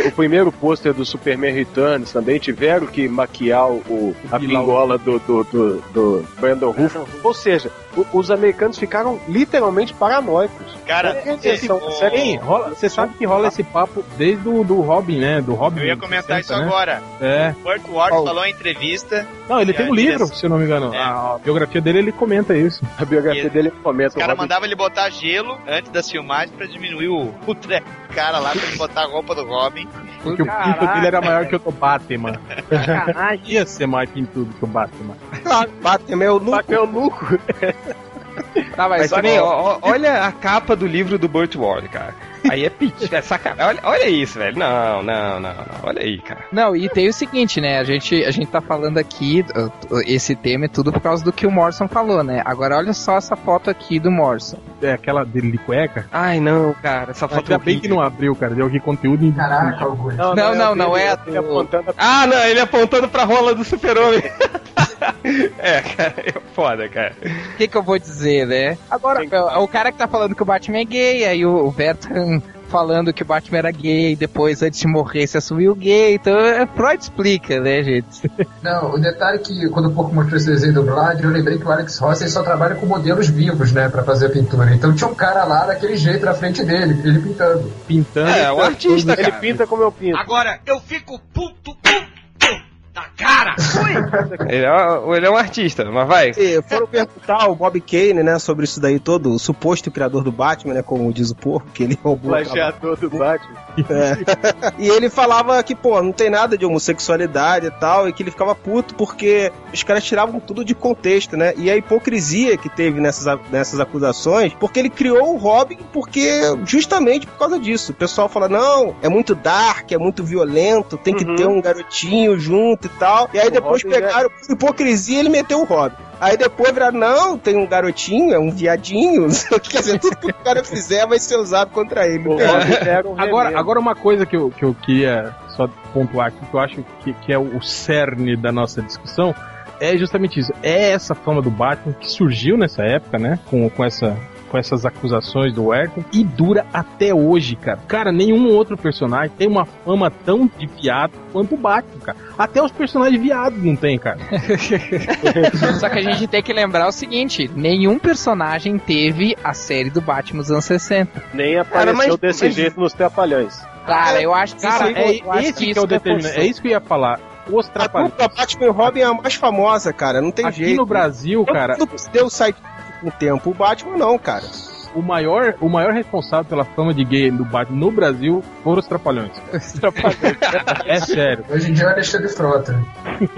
o primeiro pôster do Superman Returns também tiveram que maquiar o, a pingola do, do, do, do Brandon Ruff. Ou seja, o- os americanos ficaram literalmente paranoicos. Cara, esse- o- Ei, rola- você sabe que rola esse papo desde o do Robin, né? Do Robin. eu ia comentar 60, isso né? agora. É. O Burt Ward Qual? falou em entrevista. Não, ele tem um livro, direção- se eu não me engano. É. A, biografia dele, ele comenta isso. A biografia E- dele comenta. Os caras mandavam ele botar gelo antes das filmagens pra diminuir o, o treco do cara lá, pra ele botar a roupa do Robin. Porque o pinto dele era maior que o do Batman. Sacanagem. Ia ser mais pintudo que o Batman. Batman é o nuco. Batman é o nuco. Tá, mas Mas também, ó, ó, olha a capa do livro do Burt Ward, cara. Aí é pit, é sacanagem. Olha, olha isso, velho. Não, não, não, não. Olha aí, cara. Não, e tem o seguinte, né? A gente, a gente tá falando aqui, esse tema é tudo por causa do que o Morrison falou, né? Agora olha só essa foto aqui do Morrison. É aquela dele de cueca. Ai, não, cara. Essa foto Ainda bem que não abriu, cara. Deu aqui conteúdo em. Caraca, Augusto. Não, não, não, é a Ele do- apontando Ah, não, ele apontando pra rola do super-homem. é, cara, é foda, cara. O que, que eu vou dizer, né? Agora, o, o cara que tá falando que o Batman é gay, aí o, o Bertrand falando que o Batman era gay, depois, antes de morrer, se assumiu gay. Então, é, Freud explica, né, gente? Não, o detalhe é que quando o Porco mostrou esse desenho do Vlad, eu lembrei que o Alex Ross ele só trabalha com modelos vivos, né, pra fazer a pintura. Então tinha um cara lá daquele jeito na frente dele, ele pintando. Pintando. É, o artista, Ele cara. pinta como eu pinto. Agora eu fico puto, puto cara. Ele, é, ele é um artista, mas vai. E foram perguntar ao Bob Kane, né, sobre isso daí todo, o suposto criador do Batman, né, como diz o porco, que ele roubou. Plagiador do Batman. É. e ele falava que, pô, não tem nada de homossexualidade e tal, e que ele ficava puto porque os caras tiravam tudo de contexto, né? E a hipocrisia que teve nessas, nessas acusações, porque ele criou o Robin porque justamente por causa disso. O pessoal fala, não, é muito dark, é muito violento, tem que ter um garotinho junto e tal. E aí depois Robin pegaram por hipocrisia e ele meteu o Robin. Aí depois viraram, não, tem um garotinho, é um viadinho. Quer dizer, tudo que o cara fizer vai ser usado contra ele. O Robin era um Agora, agora uma coisa que eu, que eu queria só pontuar aqui, que eu acho que, que é o cerne da nossa discussão, é justamente isso. É essa fama do Batman que surgiu nessa época, né? Com, com essa. Com essas acusações do Werther e dura até hoje, cara. Cara, nenhum outro personagem tem uma fama tão de viado quanto o Batman, cara. Até os personagens viados não tem, cara. Só que a gente tem que lembrar o seguinte: nenhum personagem teve a série do Batman dos anos 60. Nem apareceu mas- desse mas- jeito nos Trapalhões. Cara, eu acho que Cara, isso, é eu acho esse que, isso é o determinante. É isso que eu ia falar. Os A dupla Batman e Robin é a mais famosa, cara. Não tem Aqui jeito. no Brasil, cara, Todo mundo deu site com o tempo. O Batman não, cara. o maior, o maior responsável pela fama de gay do Batman no Brasil foram os Trapalhões. é sério. Hoje em dia é o Alexandre Frota.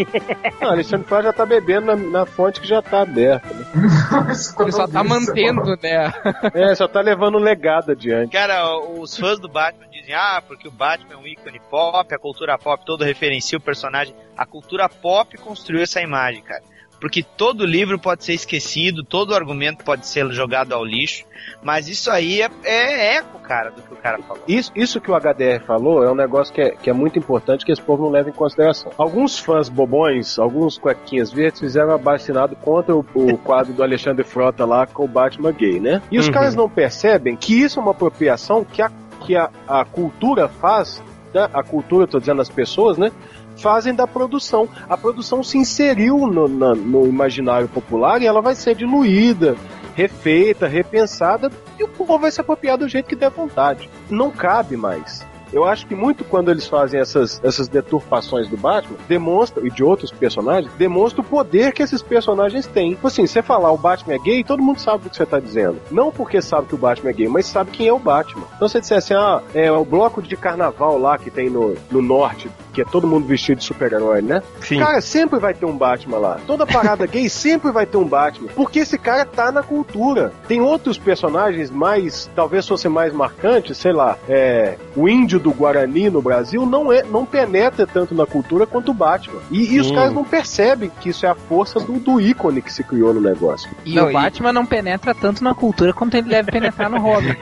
Não, Alexandre Frota já tá bebendo na, na fonte que já tá aberta, né? Ele só tá mantendo, né? É, só tá levando um legado adiante. Cara, os fãs do Batman dizem, ah, porque o Batman é um ícone pop, a cultura pop toda referencia o personagem. A cultura pop construiu essa imagem, cara. Porque todo livro pode ser esquecido, todo argumento pode ser jogado ao lixo, mas isso aí é, é eco, cara, do que o cara falou. Isso, isso que o HDR falou é um negócio que é, que é muito importante que esse povo não leva em consideração. Alguns fãs bobões, alguns cuequinhas verdes, fizeram abaixinado contra o, o quadro do Alexandre Frota lá com o Batman gay, né? E os Uhum. caras não percebem que isso é uma apropriação que a, que a, a cultura faz, né? a cultura, tô dizendo as pessoas, né? Fazem da produção. A produção se inseriu no, na- no imaginário popular e ela vai ser diluída, refeita, repensada e o povo vai se apropriar do jeito que der vontade. Não cabe mais. Eu acho que muito quando eles fazem essas, essas deturpações do Batman, demonstra, e de outros personagens, demonstra o poder que esses personagens têm. Tipo assim, você falar o Batman é gay, todo mundo sabe o que você tá dizendo. Não porque sabe que o Batman é gay, mas sabe quem é o Batman. Então você disser assim, ah, é o bloco de carnaval lá que tem no, no norte, que é todo mundo vestido de super-herói, né? Sim. Cara, sempre vai ter um Batman lá. Toda parada gay sempre vai ter um Batman. Porque esse cara tá na cultura. Tem outros personagens mais, talvez fosse mais marcantes, sei lá, é, o índio do Guarani no Brasil não é, não penetra tanto na cultura quanto o Batman. E, e os caras não percebem que isso é a força do, do ícone que se criou no negócio. E Não, o e- Batman não penetra tanto na cultura quanto ele deve penetrar no Robin.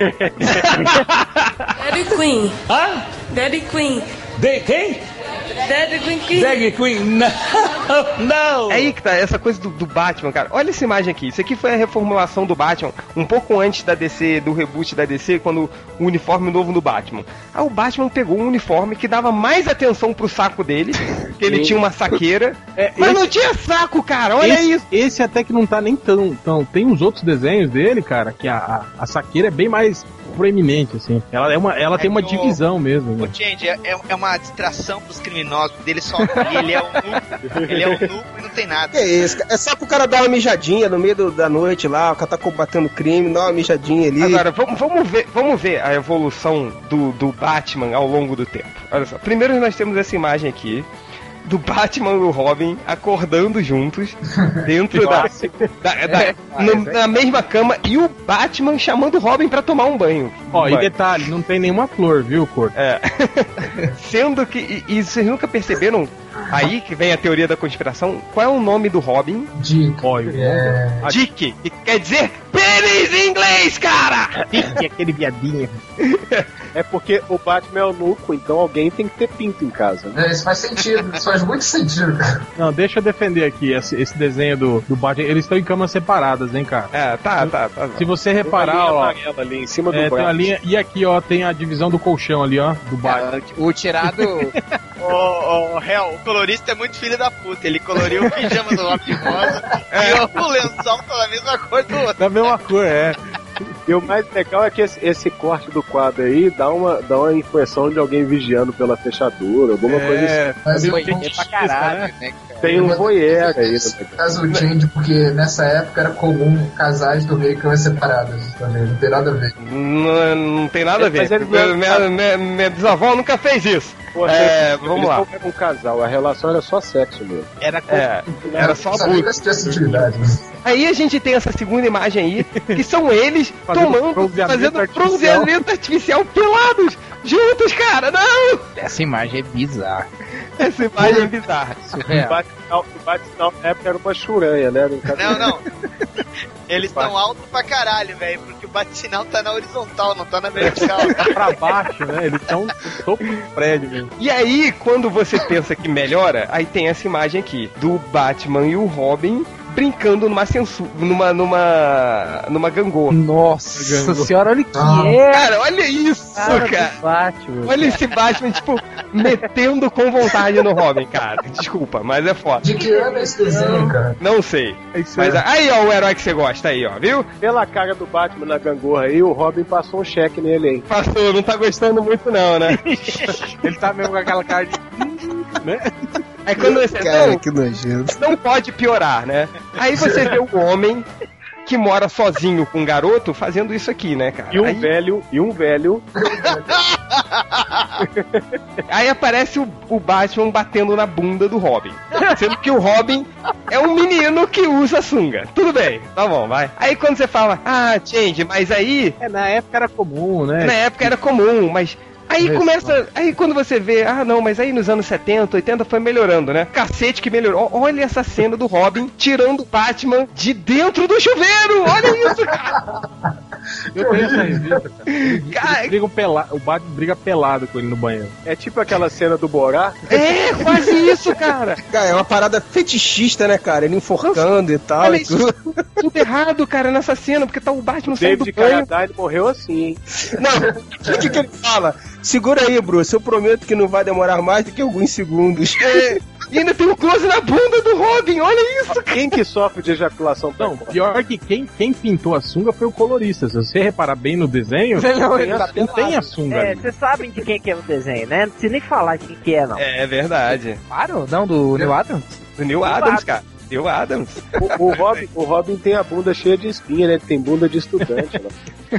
Daddy Queen. Hã? Daddy Queen. De quem? Daddy Queen Queen. Drag Queen? Não! Não! É aí que tá, essa coisa do, do Batman, cara. Olha essa imagem aqui. Isso aqui foi a reformulação do Batman um pouco antes da DC, do reboot da DC, quando o uniforme novo do Batman. Aí o Batman pegou um uniforme que dava mais atenção pro saco dele, que ele Sim. tinha uma saqueira. É, mas esse- não tinha saco, cara. Olha esse, isso. Esse até que não tá nem tão, tão. Tem uns outros desenhos dele, cara, que a, a, a saqueira é bem mais proeminente, assim. Ela, é uma, ela tem uma o- divisão mesmo. Né? Gente, é, é- é uma distração pros criminosos, dele só ali, ele é um nu, ele é um nu e não tem nada. Que é isso? É só pro cara dar uma mijadinha no meio do- da noite lá, o cara tá combatendo crime, dá uma mijadinha ali. Agora, vamos, vamos, ver, vamos ver a evolução do, do Batman ao longo do tempo. Olha só. Primeiro nós temos essa imagem aqui do Batman e o Robin acordando juntos dentro da, da- da- no- na mesma cama e o Batman chamando o Robin pra tomar um banho. Ó, e detalhe, não tem nenhuma flor, viu, Corto? É. Sendo que. E, e vocês nunca perceberam? Aí que vem a teoria da conspiração. Qual é o nome do Robin? Dick. Olha, É... Dick, que quer dizer pênis em inglês, cara! Dick, aquele viadinho. É porque o Batman é o nuco, então alguém tem que ter pinto em casa. Né? é, Isso faz sentido, isso faz muito sentido, cara. Não, deixa eu defender aqui esse, esse desenho do, do Batman. Eles estão em camas separadas, hein, cara? É, tá, tá, tá. Se você Tem uma reparar, linha ó. ali em cima do É, tem uma linha. E aqui, ó, tem a divisão do colchão ali, ó, do Batman. O tirado. Ô, ô, Hel, o colorista é muito filho da puta. Ele coloriu o pijama do Robin de rosa e o lençol tá da mesma cor do outro. Da mesma cor, é. E o mais legal é que esse, esse corte do quadro aí dá uma, dá uma impressão de alguém vigiando pela fechadura, alguma É, coisa assim. Mas Foi pra caralho, né, cara? Tem um voyeur aí. Caso o Change, porque nessa época era comum casais dormirem em camas separadas também, não tem nada a ver. Não, não tem nada a ver. Ele- Minha, minha, minha, bisavó nunca fez isso. Pô, É, eles- vamos eles lá. não eram um casal, a relação era só sexo mesmo. Era É, era só Só abuso. fica se tivesse utilidade. né? Aí a gente tem essa segunda imagem aí, que são eles Fazendo tomando, bronzeamento fazendo artificial. bronzeamento artificial pelados, juntos, cara. Não! Essa imagem é bizarra. Essa imagem é bizarra. Surreal. O bate-sinal na época era uma churanha, né? Um Não, não. Eles estão altos pra caralho, velho, porque o bate-sinal tá na horizontal, não tá na vertical. Tá pra baixo, né? Eles estão no topo do prédio mesmo. E aí, quando você pensa que melhora, aí tem essa imagem aqui do Batman e o Robin brincando numa censura, numa numa numa gangorra. Nossa Gangorra. senhora, olha o que Ah. é. Cara, olha isso, Cara, cara. Batman. Olha esse Batman, tipo, metendo com vontade no Robin, cara. Desculpa, mas é foda. De que ano é esse desenho, cara? Não sei. Isso Mas é. aí, ó, o herói que você gosta aí, ó, viu? Pela cara do Batman na gangorra aí, o Robin passou um cheque nele, hein? Passou, não tá gostando muito não, né? Ele tá mesmo com aquela cara de. Né? Aí quando você Cara, não, que nojento. não pode piorar, né? Aí você vê o homem que mora sozinho com um garoto fazendo isso aqui, né, cara? E um Aí, velho, e um velho. aí aparece o, o Batman batendo na bunda do Robin. Sendo que o Robin é um menino que usa sunga. Tudo bem, tá bom, vai. Aí quando você fala, ah, Change, mas aí É, na época era comum, né? Na época era comum, mas. Aí Olha começa. Aí quando você vê, ah não, mas aí nos anos 70, 80 foi melhorando, né? Cacete que melhorou. Olha essa cena do Robin tirando o Batman de dentro do chuveiro! Olha isso, cara! Eu tenho essa revista, cara. Eles pela... O Batman briga pelado com ele no banheiro. É tipo aquela cena do Borá. É, quase isso, cara! Cara, é uma parada fetichista, né, cara? Ele enforcando e tal. Olha e isso. tudo. Tudo errado, cara, nessa cena, porque tá o Batman saindo David do banho. Carradine morreu assim, hein? Não, o que, que ele fala? Segura aí, Bruce. Eu prometo que não vai demorar mais do que alguns segundos. É, e ainda tem um close na bunda do Robin, olha isso, cara! Quem que sofre de ejaculação Não, precoce? pior que quem, quem pintou a sunga foi o colorista. Se você reparar bem no desenho, Não, tem a- tá não tem a sunga. É, vocês sabem de quem que é o desenho, né? Não precisa nem falar de quem que é, não. É verdade. Claro, não, do Neil Adams. Do Neil Adams, cara. Neil Adams. O, o Robin, o Robin tem a bunda cheia de espinha, né? Ele tem bunda de estudante. Né?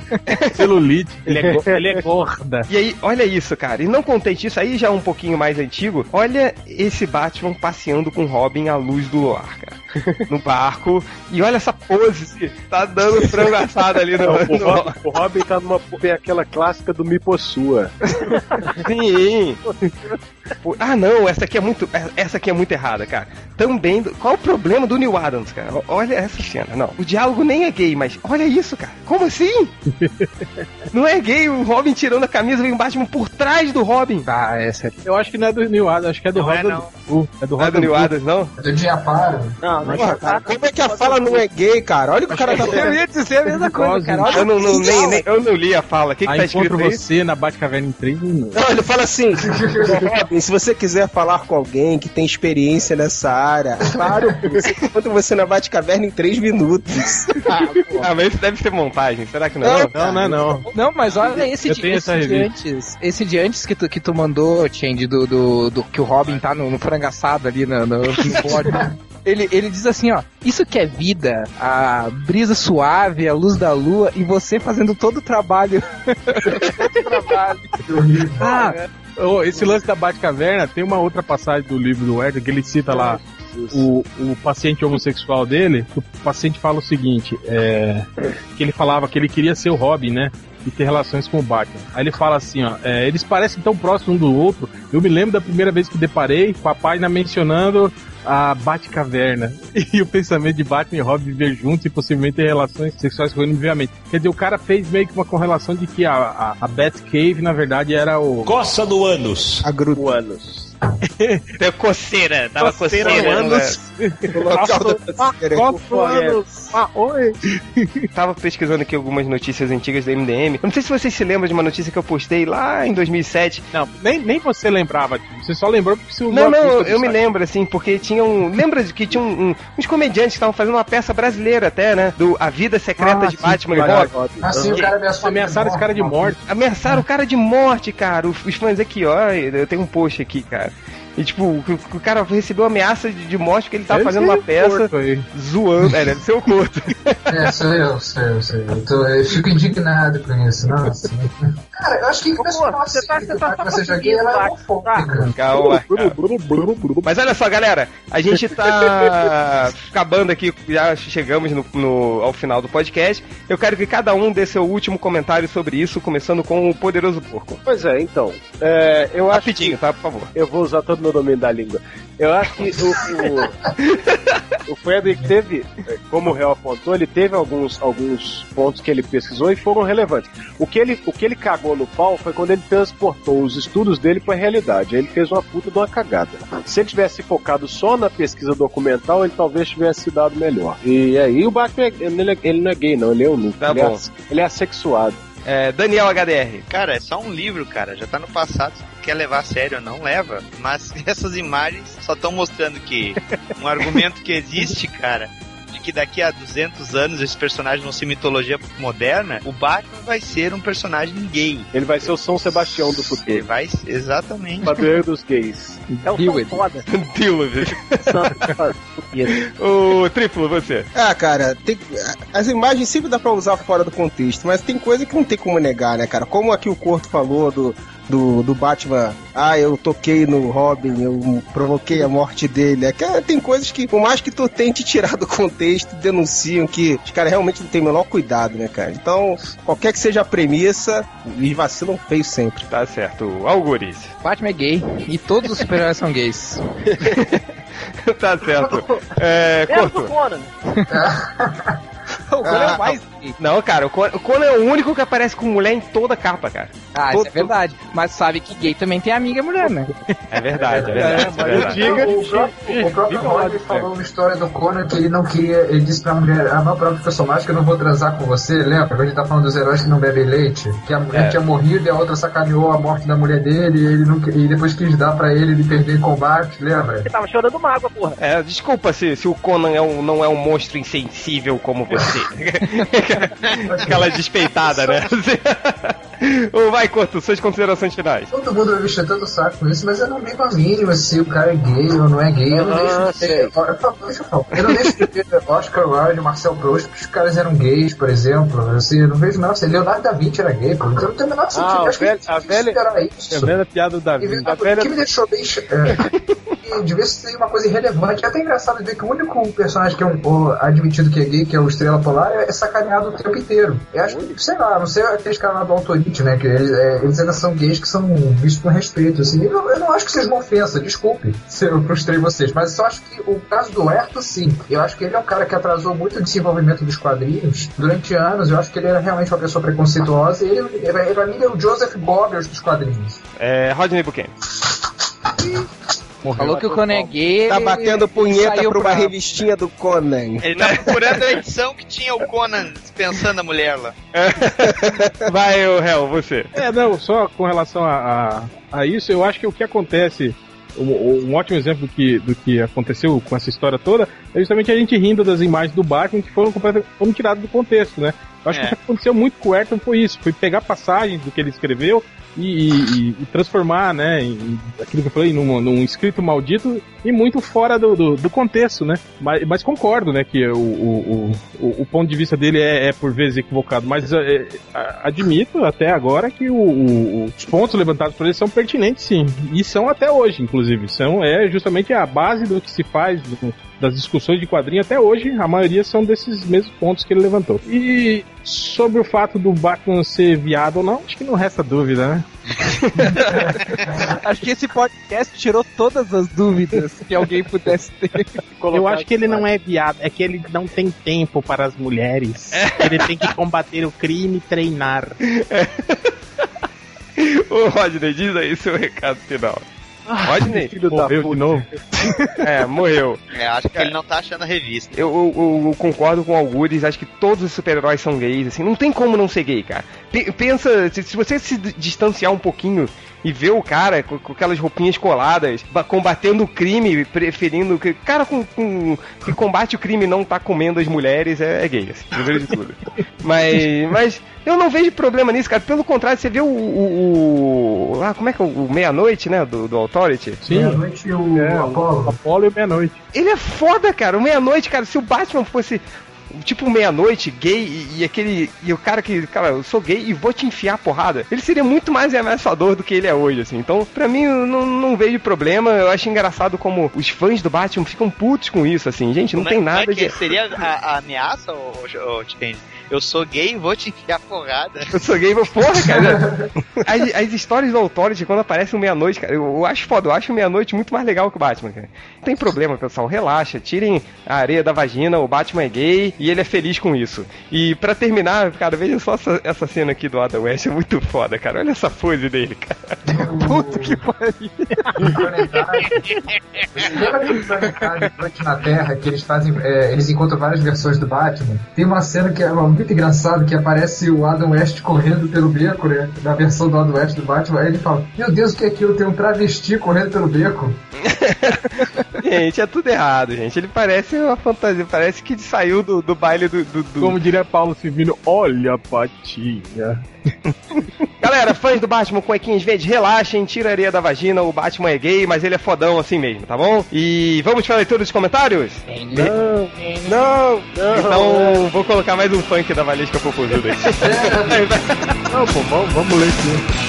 Celulite. Ele é, ele é gorda. E aí, olha isso, cara. E não contente isso, aí já é um pouquinho mais antigo. Olha esse Batman passeando com Robin à luz do luar, cara. No barco. E olha essa pose. Tá dando frango assado ali no. Não, o, no... Robin, o Robin tá numa. Tem aquela clássica do Me Possua. Sim. Ah, não, essa aqui é muito. Essa aqui é muito errada, cara. Também. Qual o problema do Neil Adams, cara? Olha essa cena. Não. O diálogo nem é gay, mas olha isso, cara. Como assim? Não é gay, o Robin tirando a camisa vem o Batman por trás do Robin. Ah, essa Eu acho que não é do Neil Adams, acho que é do Não é, Rosa não. Blue. É do Não é do Neil. Adams, não? Do Diaparo. Não, não Porra, é cara, como é que a fala não é gay, cara? Olha o que o cara tá Eu ia dizer a mesma coisa, cara. Olha Eu não, não- nem, nem- eu não li a fala. O que, que tá escrito aí? você na Batcaverna em 3 minutos. Não, ele fala assim, Robin, se você quiser falar com alguém que tem experiência nessa área, claro, Eu encontro você na Batcaverna em 3 minutos. Ah, mas isso deve ser montagem. Será que não? é? Não, não é não. Não, mas olha esse, Eu de, tenho esse de antes. Esse de antes que tu, que tu mandou, Change, do, do, do que o Robin tá no, no frangaçado ali no, no, no pódio. Ele, ele diz assim, ó, isso que é vida, a brisa suave, a luz da lua e você fazendo todo o trabalho. Ah, ô, esse lance da Batcaverna tem uma outra passagem do livro do Werther que ele cita lá o, o paciente homossexual dele. O paciente fala o seguinte: é, que ele falava que ele queria ser o Robin, né? E ter relações com o Batman. Aí ele fala assim: ó, é, eles parecem tão próximos um do outro. Eu me lembro da primeira vez que deparei com a página mencionando a Batcaverna e o pensamento de Batman e Robin viver juntos e possivelmente ter relações sexuais com ele vivamente. Quer dizer, o cara fez meio que uma correlação de que a, a, a Batcave, na verdade, era o. Coça do ânus. A gruta. O ânus. Deu coceira, tava Coceira coceira. né? ânus. O local da coceira. Coça o ânus. Ah, oi. Tava pesquisando aqui algumas notícias antigas do MDM. Eu não sei se vocês se lembram de uma notícia que eu postei lá em 2007. Não, nem, nem você lembrava. Você só lembrou porque você usou Não, não, eu, me lembro, assim, porque tinha um. Lembra de que tinha um- um- uns comediantes que estavam fazendo uma peça brasileira até, né? Do A Vida Secreta Ah, de sim, Batman e. Robin. Assim o cara ameaçou Ameaçaram esse cara de morte. Ameaçaram o cara de morte, cara. Os, os fãs aqui, ó, eu tenho um post aqui, cara. E tipo, o, o cara recebeu ameaça de, de morte porque ele tava Deve fazendo uma peça porco aí. zoando. É, deve ser o corto. É, sou eu, sou eu, sou eu. Eu, tô- eu fico indignado com isso, nossa. Cara, eu acho que Pô, você tá- você tá você ela é homofóbica. Calma. Mas olha só, galera, a gente tá acabando aqui, já chegamos no, no- ao final do podcast. Eu quero que cada um dê seu último comentário sobre isso, começando com o Poderoso Porco. Pois é, então. é, eu acho Rapidinho, tá? Por favor. Eu vou usar todo o meu domínio da língua. Eu acho que o, o, o Frederick teve, como o réu apontou, ele teve alguns, alguns pontos que ele pesquisou e foram relevantes. O que, ele, o que ele cagou no pau foi quando ele transportou os estudos dele para a realidade. Aí ele fez uma puta de uma cagada. Se ele tivesse focado só na pesquisa documental, ele talvez tivesse se dado melhor. E aí o Batman, ele, é- ele não é gay, não, ele é eunuco. Tá ele, bom. É, ele é assexuado. É, Daniel HDR. Cara, é só um livro, cara. Já tá no passado. Se tu quer levar a sério, não leva. Mas essas imagens só estão mostrando que um argumento que existe, cara, de que daqui a 200 anos esse personagem vão ser mitologia moderna, o Batman vai ser um personagem gay. Ele vai ser o São Sebastião do Ele futuro. vai, exatamente. Padroeiro dos gays. É o Deal with foda. Dilo, velho. Santo. O triplo, você. Ah, cara, tem- as imagens sempre dá pra usar fora do contexto, mas tem coisa que não tem como negar, né, cara? Como aqui o Corto falou do, do, do Batman, ah, eu toquei no Robin, eu provoquei a morte dele. É que, é, tem coisas que, por mais que tu tente tirar do contexto, denunciam que os caras realmente não têm o menor cuidado, né, cara? Então, qualquer que seja a premissa, eles vacilam feio sempre. Tá certo. Algures. Batman é gay e todos os super-heróis são gays. tá certo. É, Menos Corto. do Conan. O cara é o mais Não, cara, o Conan, é o único que aparece com mulher em toda a capa, cara. Ah, isso é verdade. Mas sabe que gay também tem amiga mulher, né? É verdade, é verdade. É, verdade. Diga. O próprio, o próprio Roger falou uma história do Conan que ele não queria. Ele disse pra mulher: Ah, meu próprio personagem que eu não vou transar com você. Lembra? A gente tá falando dos heróis que não bebem leite. Que a mulher É. tinha morrido e a outra sacaneou a morte da mulher dele. E, ele não, e depois quis dar pra ele ele perder em combate. Lembra? Ele tava chorando mágoa, porra. É, desculpa se, se o Conan é um, não é um monstro insensível como você. Aquela despeitada, né? Ô, vai, Corto, suas considerações finais. Todo mundo vai mexer tanto o saco com isso, mas eu não ligo a mínima se o cara é gay ou não é gay. Eu não Ah, deixo de ver. Olha, Deixa eu não deixo de ver Oscar Wilde, Marcel Proust, que os caras eram gays, por exemplo. Assim, eu não vejo nada. Assim, Leonardo da Vinci era gay, pô. Então não tem o menor sentido. Ah, acho que a velha- superar É isso. a velha piada do Davi. A velha- O que me deixou bem. É, devia ser uma coisa irrelevante. É até engraçado ver que o único personagem que é um, admitido que é gay, que é o Estrela Polar, é sacaneado o tempo inteiro. Eu acho que, sei lá, não sei aqueles caras lá do Autorite, né? Que eles, é, eles ainda são gays que são vistos com respeito. Assim. Eu, eu não acho que seja uma ofensa, desculpe se eu frustrei vocês, mas eu só acho que o caso do Herto, sim. Eu acho que ele é um cara que atrasou muito o desenvolvimento dos quadrinhos durante anos. Eu acho que ele era realmente uma pessoa preconceituosa e ele, ele, pra mim, ele é o Joseph Goebbels dos quadrinhos. É, Rodney Buchanan. Falou que o Conan é gay. Tá ele- batendo punheta pra uma pra- revistinha do Conan. Ele tá procurando a edição que tinha o Conan dispensando a mulher lá. Vai, o réu, você. É, não, só com relação a, a, a isso, eu acho que o que acontece, um, um ótimo exemplo do que, do que aconteceu com essa história toda, é justamente a gente rindo das imagens do Batman que foram, completa- foram tiradas do contexto, né? Eu acho É. que o que aconteceu muito com o Ayrton foi isso, foi pegar passagens do que ele escreveu e, e- e transformar, né, em, aquilo que eu falei, num, num escrito maldito e muito fora do, do, do contexto, né? Mas, mas concordo, né, que o, o, o, o ponto de vista dele é, é por vezes equivocado, mas é, a- admito até agora que o- o- os pontos levantados por ele são pertinentes, sim, e são até hoje, inclusive, são é justamente a base do que se faz do- das discussões de quadrinho até hoje, a maioria são desses mesmos pontos que ele levantou. E sobre o fato do Batman ser viado ou não, acho que não resta dúvida, né? Acho que esse podcast tirou todas as dúvidas que alguém pudesse ter. Eu acho que ele não é viado, é que ele não tem tempo para as mulheres. Ele tem que combater o crime e treinar. Ô, Rodney, diz aí seu recado final. Rodney. Filho da morreu puta. de novo. é, morreu. É, acho que ele não tá achando a revista. Eu, eu- eu concordo com o Algures, acho que todos os super-heróis são gays, assim, não tem como não ser gay, cara. Pe- pensa, se, se você se distanciar um pouquinho e ver o cara com, com aquelas roupinhas coladas, ba- combatendo o crime, preferindo que. Cara com, com- que combate o crime e não tá comendo as mulheres é, é gay, assim, primeiro de tudo. mas, mas eu não vejo problema nisso, cara. Pelo contrário, você vê o. o, o- ah, como é que é o, o Meia-Noite, né? Do, do Authority? Sim. Meia-noite o É, Apollo. Apolo e meia-noite. Ele é foda, cara. O meia-noite, cara, se o Batman fosse tipo meia-noite, gay, e, e aquele. E o cara que. Cara, eu sou gay e vou te enfiar a porrada. Ele seria muito mais ameaçador do que ele é hoje, assim. Então, pra mim, não, não vejo problema. Eu acho engraçado como os fãs do Batman ficam putos com isso, assim. Gente, não Como é- tem como nada é que de. seria a, a ameaça, ô, ô, Change? Eu sou gay e vou te enfiar porrada. Eu sou gay, mas porra, cara. As, as histórias do Authority, quando aparece o meia-noite, cara, eu, eu acho foda. Eu acho o meia-noite muito mais legal que o Batman, cara. Não tem problema, pessoal. Relaxa. Tirem a areia da vagina. O Batman é gay e ele é feliz com isso. E pra terminar, cara, veja só essa, essa cena aqui do Adam West. É muito foda, cara. Olha essa pose dele, cara. Puta que pariu. Lembra Noite na Terra que eles fazem. é, eles encontram várias versões do Batman? Tem uma cena que é muito engraçada que aparece o Adam West correndo pelo beco, né? Na versão do Adam West do Batman. Aí ele fala: Meu Deus, o que é aquilo? Tem um travesti correndo pelo beco. Gente, é tudo errado, gente. Ele parece uma fantasia. Parece que saiu do, do baile do- do, do, Como diria Paulo Silvino, olha a patinha. Galera, fãs do Batman com equinhos verdes, relaxem, tira a areia da vagina, o Batman é gay, mas ele é fodão assim mesmo, tá bom? E vamos pra leitura dos comentários? Não, não, não. Então, vou colocar mais um funk da Valesca Popozuda aí. Não, pô, vamos, vamos ler sim.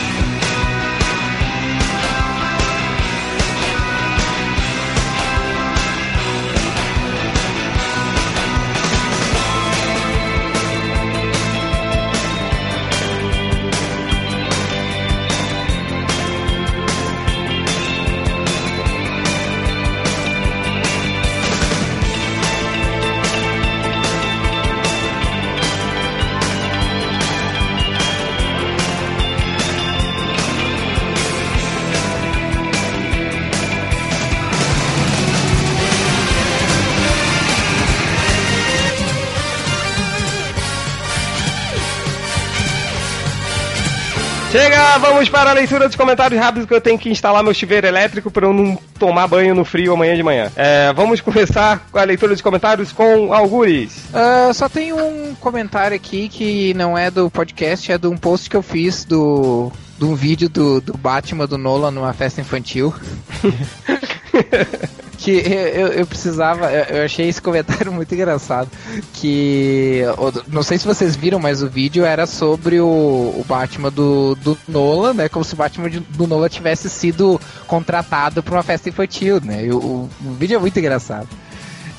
Vamos para a leitura dos comentários rápidos que eu tenho que instalar meu chuveiro elétrico para eu não tomar banho no frio amanhã de manhã. É, vamos começar com a leitura dos comentários com Algures. Ah, só tem um comentário aqui que não é do podcast, é de um post que eu fiz do de um vídeo do, do Batman do Nolan numa festa infantil. que eu, eu precisava, eu, achei esse comentário muito engraçado. Que não sei se vocês viram, mas o vídeo era sobre o, o Batman do, do Nolan, né? Como se o Batman do Nolan tivesse sido contratado para uma festa infantil, né? O, o, o vídeo é muito engraçado.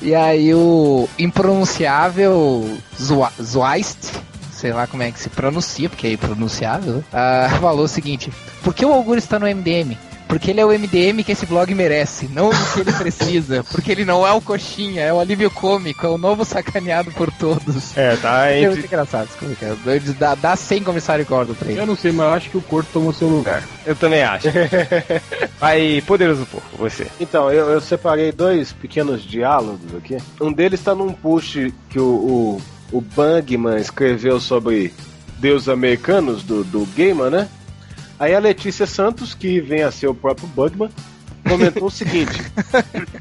E aí o impronunciável Zweist, sei lá como é que se pronuncia, porque é impronunciável? Ah, falou o seguinte: Por que o Augusto está no MDM? Porque ele é o MDM que esse blog merece, não o que ele precisa. Porque ele não é o coxinha, é o alívio cômico, é o novo sacaneado por todos. É, tá É entre... muito engraçado esse comentário. Dá, dá 100 comissário Gordon pra ele. Eu não sei, mas eu acho que o corpo tomou seu lugar. Eu também acho. Vai, poderoso porco, você. Então, eu, eu separei dois pequenos diálogos aqui. Um deles está num post que o, o, o Bangman escreveu sobre deuses americanos do, do Gaiman, né? Aí a Letícia Santos, que vem a ser o próprio Bugman, comentou o seguinte: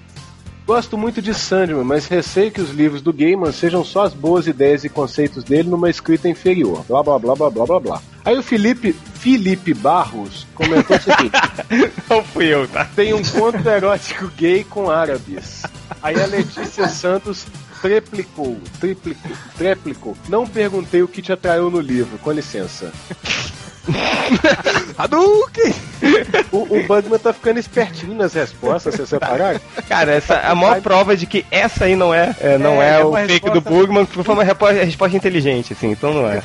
Gosto muito de Sandman, mas receio que os livros do Gaiman sejam só as boas ideias e conceitos dele numa escrita inferior. Blá blá blá blá blá blá blá. Aí o Felipe, Felipe Barros comentou o seguinte: Não fui eu, tá? tem um conto erótico gay com árabes. Aí a Letícia Santos triplicou, triplicou, triplicou. Não perguntei o que te atraiu no livro, com licença. Hadouken! O, o Bugman tá ficando espertinho nas respostas, vocês separaram? Cara, essa é a maior prova de que essa aí não é, é, não é, É, o fake resposta- do Bugman, foi uma resposta inteligente, assim, então não é.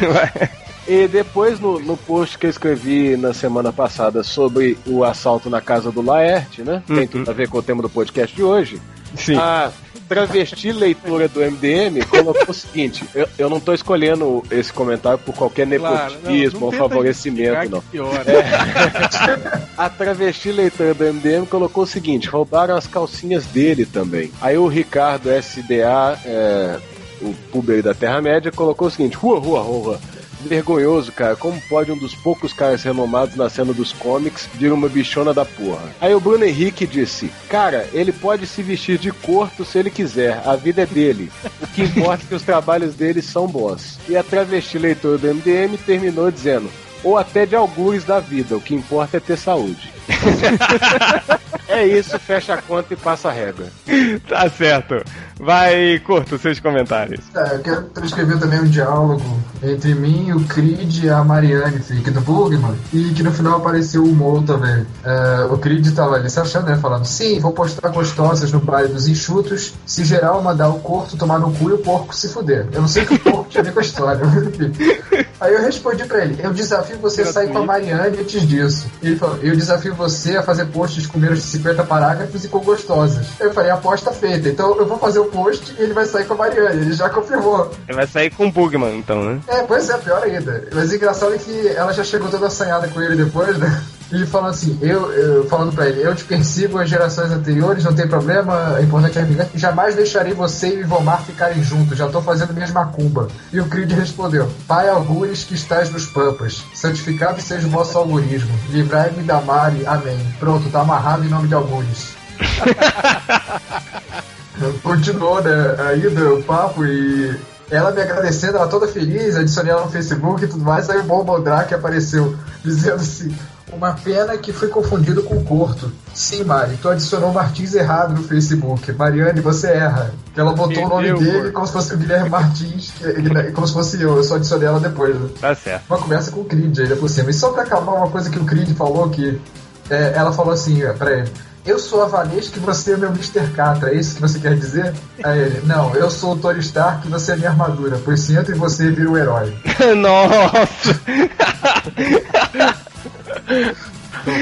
E depois no, no post que eu escrevi na semana passada sobre o assalto na casa do Laerte, né? Tem tudo a ver com o tema do podcast de hoje. Sim. A, travesti leitora do MDM colocou o seguinte: eu, eu não tô escolhendo esse comentário por qualquer Claro, não, nepotismo não ou favorecimento, não. piora. É. A travesti leitora do MDM colocou o seguinte: roubaram as calcinhas dele também. Aí o Ricardo SDA, é, o puber da Terra-média, colocou o seguinte: rua, rua, rua. Vergonhoso, cara. Como pode um dos poucos caras renomados na cena dos comics vir uma bichona da porra? Aí o Bruno Henrique disse: Cara, ele pode se vestir de corto se ele quiser. A vida é dele. O que importa é que os trabalhos dele são bons. E a travesti leitora do MDM terminou dizendo: Ou até de algures da vida. O que importa é ter saúde. é isso, fecha a conta e passa a régua. Tá certo. Vai, curto seus comentários. É, eu quero transcrever também um diálogo entre mim, o Creed e a Marianne, fique do Bugman, e que no final apareceu o humor também. É, o Creed tava ali se achando, né? Falando, sim, vou postar gostosas no baile dos enxutos, se geral mandar o corto tomar no cu e o porco se fuder. Eu não sei o que o porco tinha a ver com a história, mas enfim. Aí eu respondi pra ele, eu desafio você a sair com a Marianne antes disso. E ele falou, eu desafio você a fazer posts com menos de 50 parágrafos e com gostosas. Eu falei, aposta feita. Então eu vou fazer o post e ele vai sair com a Marianne. Ele já confirmou. Ele vai sair com o Bugman, então, né? É, pois é, pior ainda. Mas o engraçado é que ela já chegou toda assanhada com ele depois, né? E falando assim, eu, eu falando pra ele, eu te persigo as gerações anteriores, não tem problema, é importante é vingança, jamais deixarei você e o Ivomar ficarem juntos, já tô fazendo minhas macumba. E o Creed respondeu, Pai Algures que estás nos pampas, santificado seja o vosso algorismo, livrai-me da Mari, amém. Pronto, tá amarrado em nome de Algures. Continuou, né, ainda o papo e ela me agradecendo, ela toda feliz, adicionei ela no Facebook e tudo mais, aí o Bom Bondrake apareceu dizendo assim, uma pena que fui confundido com o Corto. Sim, Mari, tu adicionou Martins errado no Facebook. Mariane, você erra. Que ela botou o nome Meu dele Deus. como se fosse o Guilherme Martins, que ele- como se fosse eu, eu só adicionei ela depois. Né? Tá certo. Uma conversa com o Creed ainda por cima. E só pra acalmar uma coisa que o Creed falou, que é, ela falou assim ó, pra ele. Eu sou a Valesca e você é meu Mr. Catra, é isso que você quer dizer? Aí ele, não, eu sou o Tony Stark e você é minha armadura, pois se entra em você vira o herói. Nossa!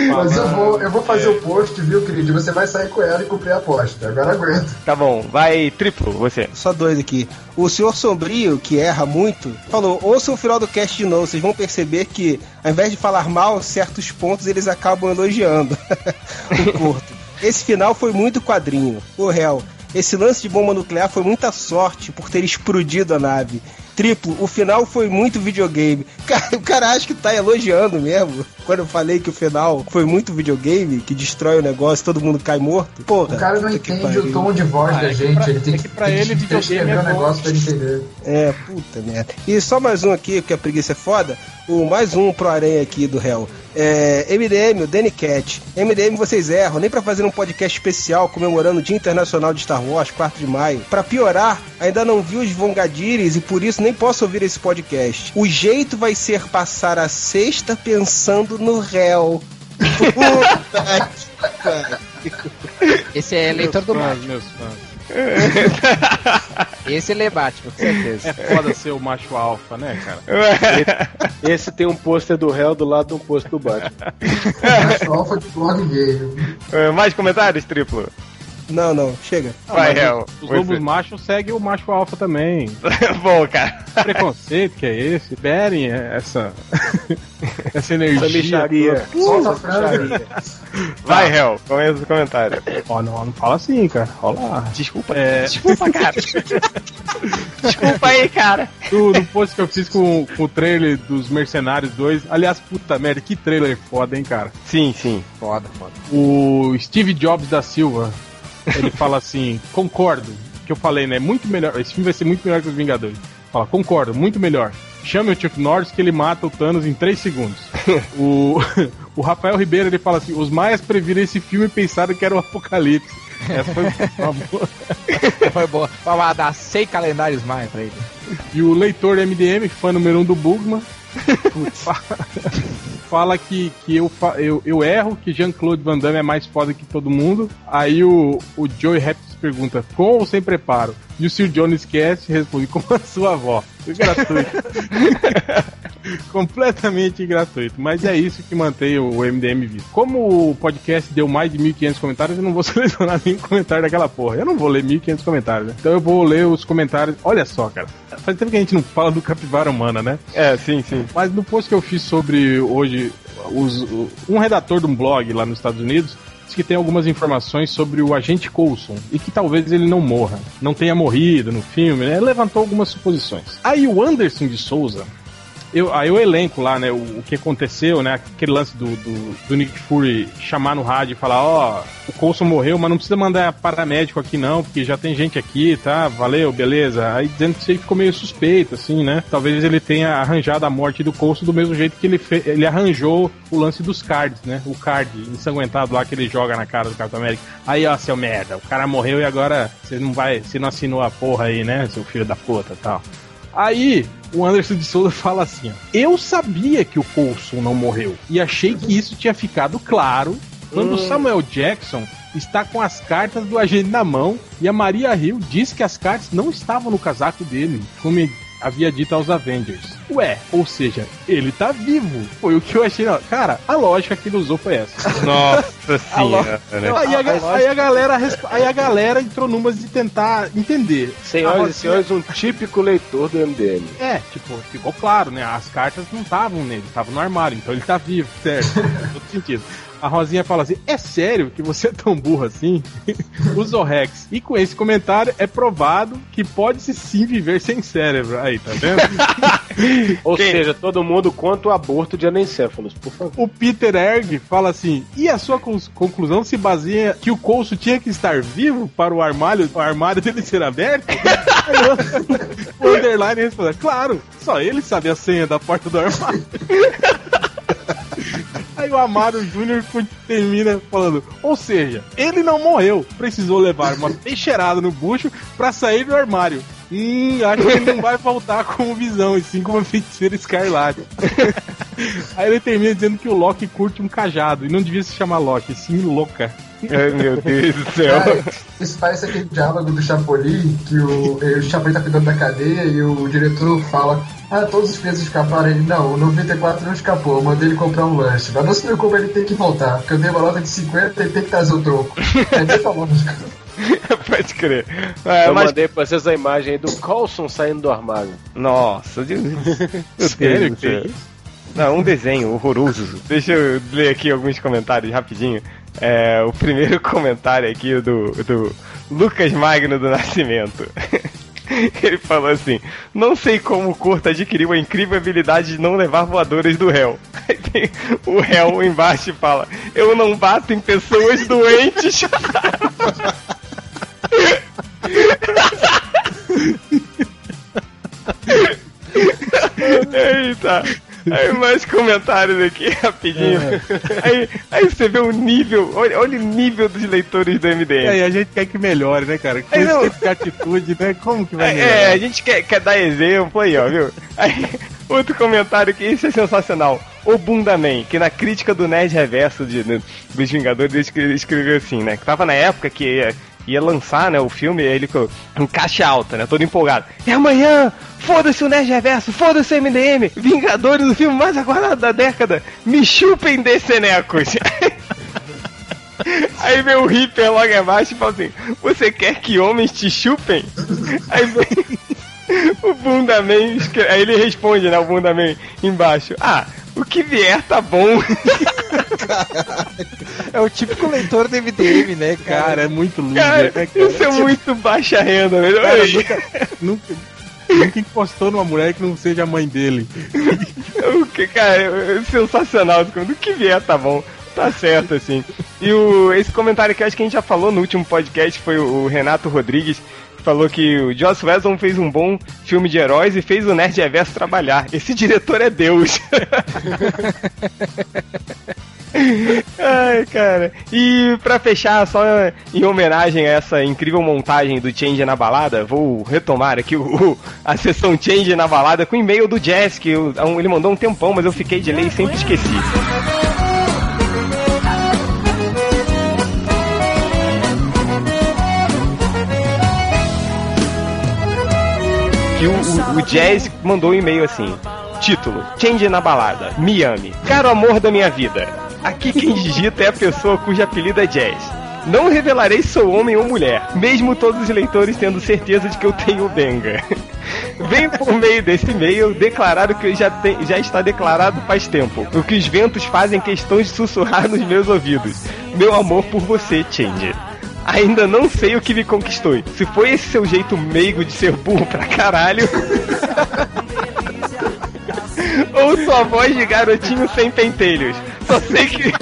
Mas eu vou, eu vou fazer o post, viu, Creed? Você vai sair com ela e cumprir a aposta. Agora aguenta. Tá bom, vai triplo, você. Só dois aqui. O senhor Sombrio, que erra muito, falou: ouça o final do cast de novo, vocês vão perceber que, ao invés de falar mal, certos pontos eles acabam elogiando. o curto. Esse final foi muito quadrinho. O réu. Esse lance de bomba nuclear foi muita sorte por ter explodido a nave. Triplo, o final foi muito videogame. Cara, o cara acha que tá elogiando mesmo. Quando eu falei que o final foi muito videogame, que destrói o negócio, todo mundo cai morto. Porra, O cara não entende o tom de voz Ah, da é que gente. pra- ele tem é que, que pra ele que videogame é o negócio pra ele entender. É, puta merda. E só mais um aqui, porque a preguiça é foda. O mais um pro aranha aqui do réu. É, MDM, o Danny Cat. MDM vocês erram, nem pra fazer um podcast especial comemorando o Dia Internacional de Star Wars, 4 de maio. Pra piorar, ainda não vi os Vongadires e por isso nem posso ouvir esse podcast. O jeito vai ser passar a sexta pensando no réu. Puta que pariu. Esse é eleitor do meus fãs. Esse ele é Batman, com certeza. É foda ser o macho alfa, né, cara? Esse tem um pôster do réu do lado de um pôster do Batman. Macho alfa de blog gay. É, Mais comentários, triplo? Não, não, chega. Vai, mas réu. Os lobos machos seguem o macho alfa também. Bom, cara. Preconceito que é esse? Liberem essa. essa energia. Essa mixaria. toda. Solta a frase. Vai, réu. Começa o comentário. Ó, não, não fala assim, cara. Olha lá. Desculpa. É, Desculpa, cara. Desculpa aí, cara. do, do post que eu fiz com, com o trailer dos Mercenários 2. Aliás, puta merda, que trailer foda, hein, cara. Sim, sim. Foda, foda. O Steve Jobs da Silva, ele fala assim: concordo. Que eu falei, né? Muito melhor. Esse filme vai ser muito melhor que os Vingadores. Fala, concordo, muito melhor. Chame o Chuck Norris que ele mata o Thanos em 3 segundos. o, o Rafael Ribeiro ele fala assim: os maias previram esse filme e pensaram que era o Apocalipse. Essa foi uma boa. Foi boa. Vamos dar 100 calendários mais pra ele. E o leitor MDM, fã número 1 um do Bugman, fa- fala que, que eu, eu, eu erro, que Jean-Claude Van Damme é mais foda que todo mundo. Aí o, o Joey Raptors pergunta, com ou sem preparo? E o Sir John esquece e responde, com a sua avó. Gratuito. Completamente gratuito. Mas é isso que mantém o MDM vivo. Como o podcast deu mais de 1.500 comentários, eu não vou selecionar nenhum comentário daquela porra. Eu não vou ler 1.500 comentários, né? Então eu vou ler os comentários. Olha só, cara. Faz tempo que a gente não fala do capivara humana, né? É, sim, sim. Mas no post que eu fiz sobre hoje, os- um redator de um blog lá nos Estados Unidos disse que tem algumas informações sobre o agente Coulson e que talvez ele não morra, não tenha morrido no filme, né? Levantou algumas suposições. Aí o Anderson de Souza, eu, aí o elenco lá, né? O, o que aconteceu, né? Aquele lance do, do, do Nick Fury chamar no rádio e falar: Ó, o Coulson morreu, mas não precisa mandar paramédico aqui não, porque já tem gente aqui, tá? Valeu, beleza. Aí dizendo que isso aí ficou meio suspeito, assim, né? Talvez ele tenha arranjado a morte do Coulson do mesmo jeito que ele, ele arranjou o lance dos cards, né? O card ensanguentado lá que ele joga na cara do Capitão América. Aí, ó, seu merda, o cara morreu e agora você não vai, você não assinou a porra aí, né? Seu filho da puta tal. Aí, o Anderson de Souza fala assim: ó, Eu sabia que o Coulson não morreu e achei que isso tinha ficado claro quando o Samuel Jackson está com as cartas do agente na mão e a Maria Hill diz que as cartas não estavam no casaco dele, como havia dito aos Avengers. Ué, ou seja, ele tá vivo. Foi o que eu achei. ó. Cara, a lógica que ele usou foi essa. Nossa lo- senhora. Aí a, ga- aí a galera, resp- aí a galera entrou numas de tentar entender. Senhoras e senhores, um típico leitor do MDM. é, tipo, ficou claro, né? As cartas não estavam nele, estavam no armário, então ele tá vivo, certo? Em todo sentido. A Rosinha fala assim: é sério que você é tão burro assim? O Rex. E com esse comentário é provado que pode-se sim viver sem cérebro. Aí, tá vendo? Ou seja, todo mundo contra o aborto de anencéfalos, por favor. O Peter Erg fala assim: e a sua conclusão se baseia que o Coulson tinha que estar vivo para o armário, o armário dele ser aberto? O Underline responde: claro, só ele sabe a senha da porta do armário. Aí o Amaro Júnior termina falando: ou seja, ele não morreu, precisou levar uma peixeirada no bucho pra sair do armário. Hum, acho que ele não vai voltar como visão, e sim como feiticeiro escarlate. Aí ele termina dizendo que o Loki curte um cajado, e não devia se chamar Loki, sim louca. Ai, meu Deus do céu. Cara, isso parece aquele diálogo do Chapolin, que o, o Chapolin tá cuidando da cadeia e o diretor fala: Ah, todos os presos escaparam. Ele, não, o 94 não escapou, eu mandei ele comprar um lanche. Mas não se preocupe, ele tem que voltar, porque eu dei uma nota de 50 e tem que trazer o troco. É bem famoso. Pode crer. É, eu mas- mandei pra vocês a imagem aí do Coulson saindo do armário. Nossa, Deus. Sério que tem céu. Não, um desenho horroroso. Deixa eu ler aqui alguns comentários rapidinho. É, o primeiro comentário aqui é do, do Lucas Magno do Nascimento. Ele falou assim: Não sei como o Corto adquiriu a incrível habilidade de não levar voadoras do réu. O réu embaixo fala: Eu não bato em pessoas doentes. Eita. Aí mais comentários aqui, rapidinho. Aí, aí você vê o nível, olha, olha o nível dos leitores do MDM. Aí a gente quer que melhore, né, cara? Com esse não- tipo de atitude, né? Como que vai É, melhorar? é, a gente quer, quer dar exemplo aí, ó, viu? Aí, outro comentário que esse é sensacional. O Bundaman, que na crítica do Nerd Reverso de, né, dos Vingadores, ele escre- escreveu assim, né? Que tava na época que ia, lançar, né, o filme, ele em caixa alta, né? Todo empolgado. É amanhã! Foda-se o Nerd Reverso, foda-se o MDM! Vingadores, o filme mais aguardado da década! Me chupem descenecos! Aí vem o Reaper logo abaixo e fala assim: Você quer que homens te chupem? Aí vem o Bundaman, aí ele responde, né? O Bundaman embaixo: Ah, o que vier tá bom. É o típico leitor do MDM, né, cara? Cara, é muito lindo, Cara, né, cara? isso é muito baixa renda, velho. Cara, nunca, nunca, nunca encostou numa mulher que não seja a mãe dele. o que, cara, é sensacional. Do que vier tá bom. Tá certo, assim. E o, esse comentário que eu acho que a gente já falou no último podcast foi o, o Renato Rodrigues. Falou que o Joss Whedon fez um bom filme de heróis e fez o Nerd Reverso trabalhar. Esse diretor é Deus. Ai, cara. E pra fechar, só em homenagem a essa incrível montagem do Change na balada, vou retomar aqui o, o- a sessão Change na balada com o e-mail do Jazz, que eu- ele mandou um tempão, mas eu fiquei de ler e sempre esqueci. Que o, o- o Jazz mandou um e-mail assim: Título: Change na balada. Miami. Caro amor da minha vida. Aqui quem digita é a pessoa cujo apelido é Jazz. Não revelarei se sou homem ou mulher, mesmo todos os leitores tendo certeza de que eu tenho Benga. Venho por meio desse e-mail declarar o que já, tem, já está declarado faz tempo. O que os ventos fazem questão de sussurrar nos meus ouvidos. Meu amor por você, Change. Ainda não sei o que me conquistou. Se foi esse seu jeito meigo de ser burro pra caralho. ou sua voz de garotinho sem pentelhos. Só sei que.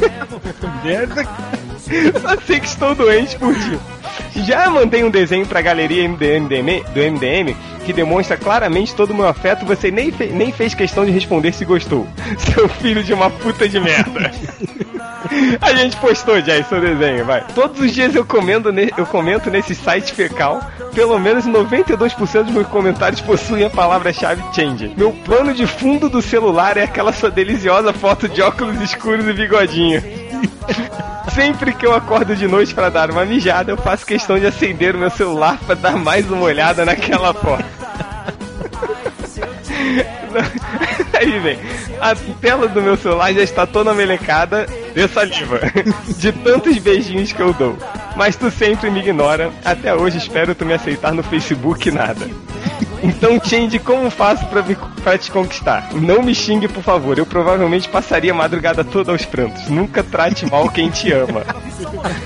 Só sei que estou doente por ti. Já mandei um desenho pra galeria MDM, do MDM que demonstra claramente todo o meu afeto. Você nem, fe- nem fez questão de responder se gostou. Seu filho de uma puta de merda. A gente postou já esse seu desenho, vai. Todos os dias eu comento, ne- eu comento nesse site fecal. Pelo menos 92% dos meus comentários possuem a palavra-chave change. Meu plano de fundo do celular é aquela sua deliciosa foto de óculos escuros e bigodinho. Sempre que eu acordo de noite pra dar uma mijada, eu faço questão de acender o meu celular pra dar mais uma olhada naquela foto. Aí vem, a tela do meu celular já está toda melecada de saliva, de tantos beijinhos que eu dou. Mas tu sempre me ignora, até hoje espero tu me aceitar no Facebook nada. Então, Change, como faço pra, me- pra te conquistar? Não me xingue, por favor. Eu provavelmente passaria a madrugada toda aos prantos. Nunca trate mal quem te ama.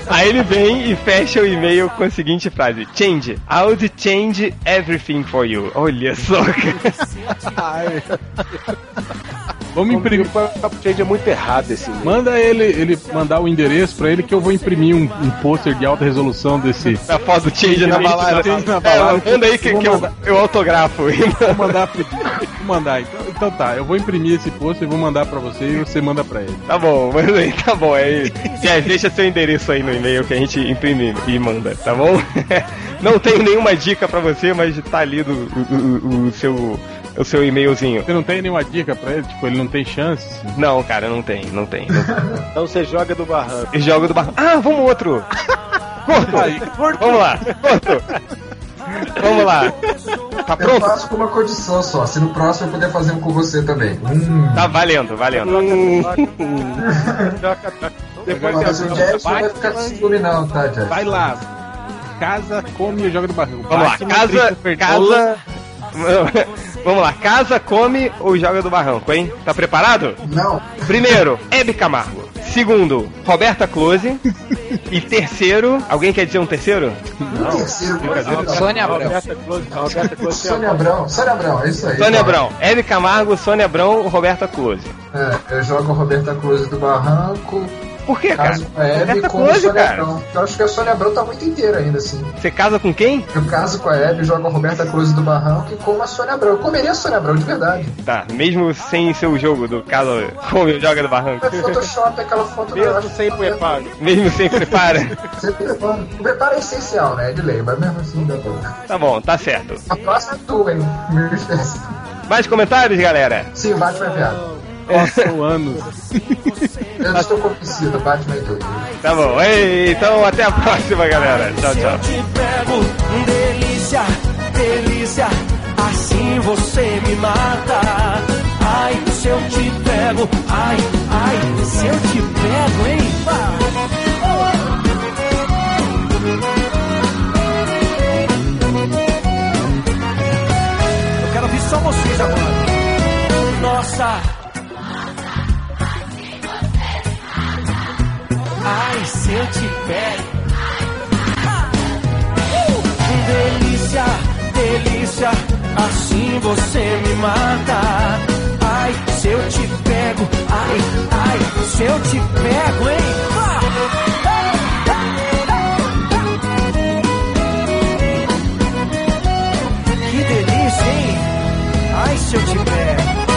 Aí ele vem e fecha o e-mail com a seguinte frase: Change, I'll change everything for you. Olha só, cara. Vamos imprimir. O Change é muito errado esse. Manda ele, ele mandar o endereço pra ele que eu vou imprimir um, um pôster de alta resolução desse. A foto do Change na balada. Change na É, balada. manda aí que, que eu, eu autografo. Vou mandar, pro- vou mandar. Então, então tá, eu vou imprimir esse pôster e vou mandar pra você e você manda pra ele. Tá bom, mas aí, tá bom. Aí, Jess, deixa seu endereço aí no e-mail que a gente imprime e manda, tá bom? Não tenho nenhuma dica pra você, mas tá ali do, o, o- o seu, o seu e-mailzinho. Você não tem nenhuma dica pra ele? Tipo, ele não tem chance? Não, cara, não tem, não tem. Não tem. Então você joga do barranco. E jogo do barco. Ah, vamos outro! Corto! Vamos lá, corto! Vamos lá. Tá Eu pronto? faço com uma condição só. Se no próximo eu puder fazer um com você também. Hum. Tá valendo, valendo. Depois Mas o Jackson vai- vai ficar com ciúme não, tá, Jackson? Vai lá. Casa, come e joga do barril. Vamos lá, casa, casa. Vamos lá, casa, come ou joga do barranco, hein? Tá preparado? Não. Primeiro, Hebe Camargo. Segundo, Roberta Close. E terceiro, alguém quer dizer um terceiro? Não. Terceiro, Sônia Abrão. Roberta Close, Roberta Close é Sônia Abrão. Sônia Abrão, é isso aí. Sônia. Abrão. Hebe Camargo, Sônia Abrão, Roberta Close. É, eu jogo Roberta Cruz do Barranco. Por quê, cara? Caso com a Hebe com a Close, Sônia cara. Abrão. Eu acho que a Sônia Abrão tá muito inteira ainda, assim. Você casa com quem? Eu caso com a Hebe, jogo a Roberta Cruz do Barranco e como a Sônia Abrão. Eu comeria a Sônia Abrão, de verdade. Tá, mesmo sem seu jogo do caso come ou joga do barranco. É Photoshop, aquela foto Mesmo sem preparo. Mesmo sem prepara. Você prepara. O preparo é essencial, né? De lei, mas mesmo assim dá bom. Tá bom, tá certo. A próxima é tua, hein? Mais comentários, galera? Sim, é viado. Nossa, o ano. Eu não estou convencido, Batman é doido. Tá bom, Ei, então até a próxima, galera. Tchau, tchau. te pego, delícia, delícia, assim você me mata. Ai, se eu te pego, ai, ai, se eu te pego, hein? Eu quero ouvir só vocês agora. Nossa. Ai, se eu te pego. Delícia, delícia, assim você me mata. Ai, se eu te pego, ai, ai, se eu te pego, hein? Que delícia, hein? Ai, se eu te pego.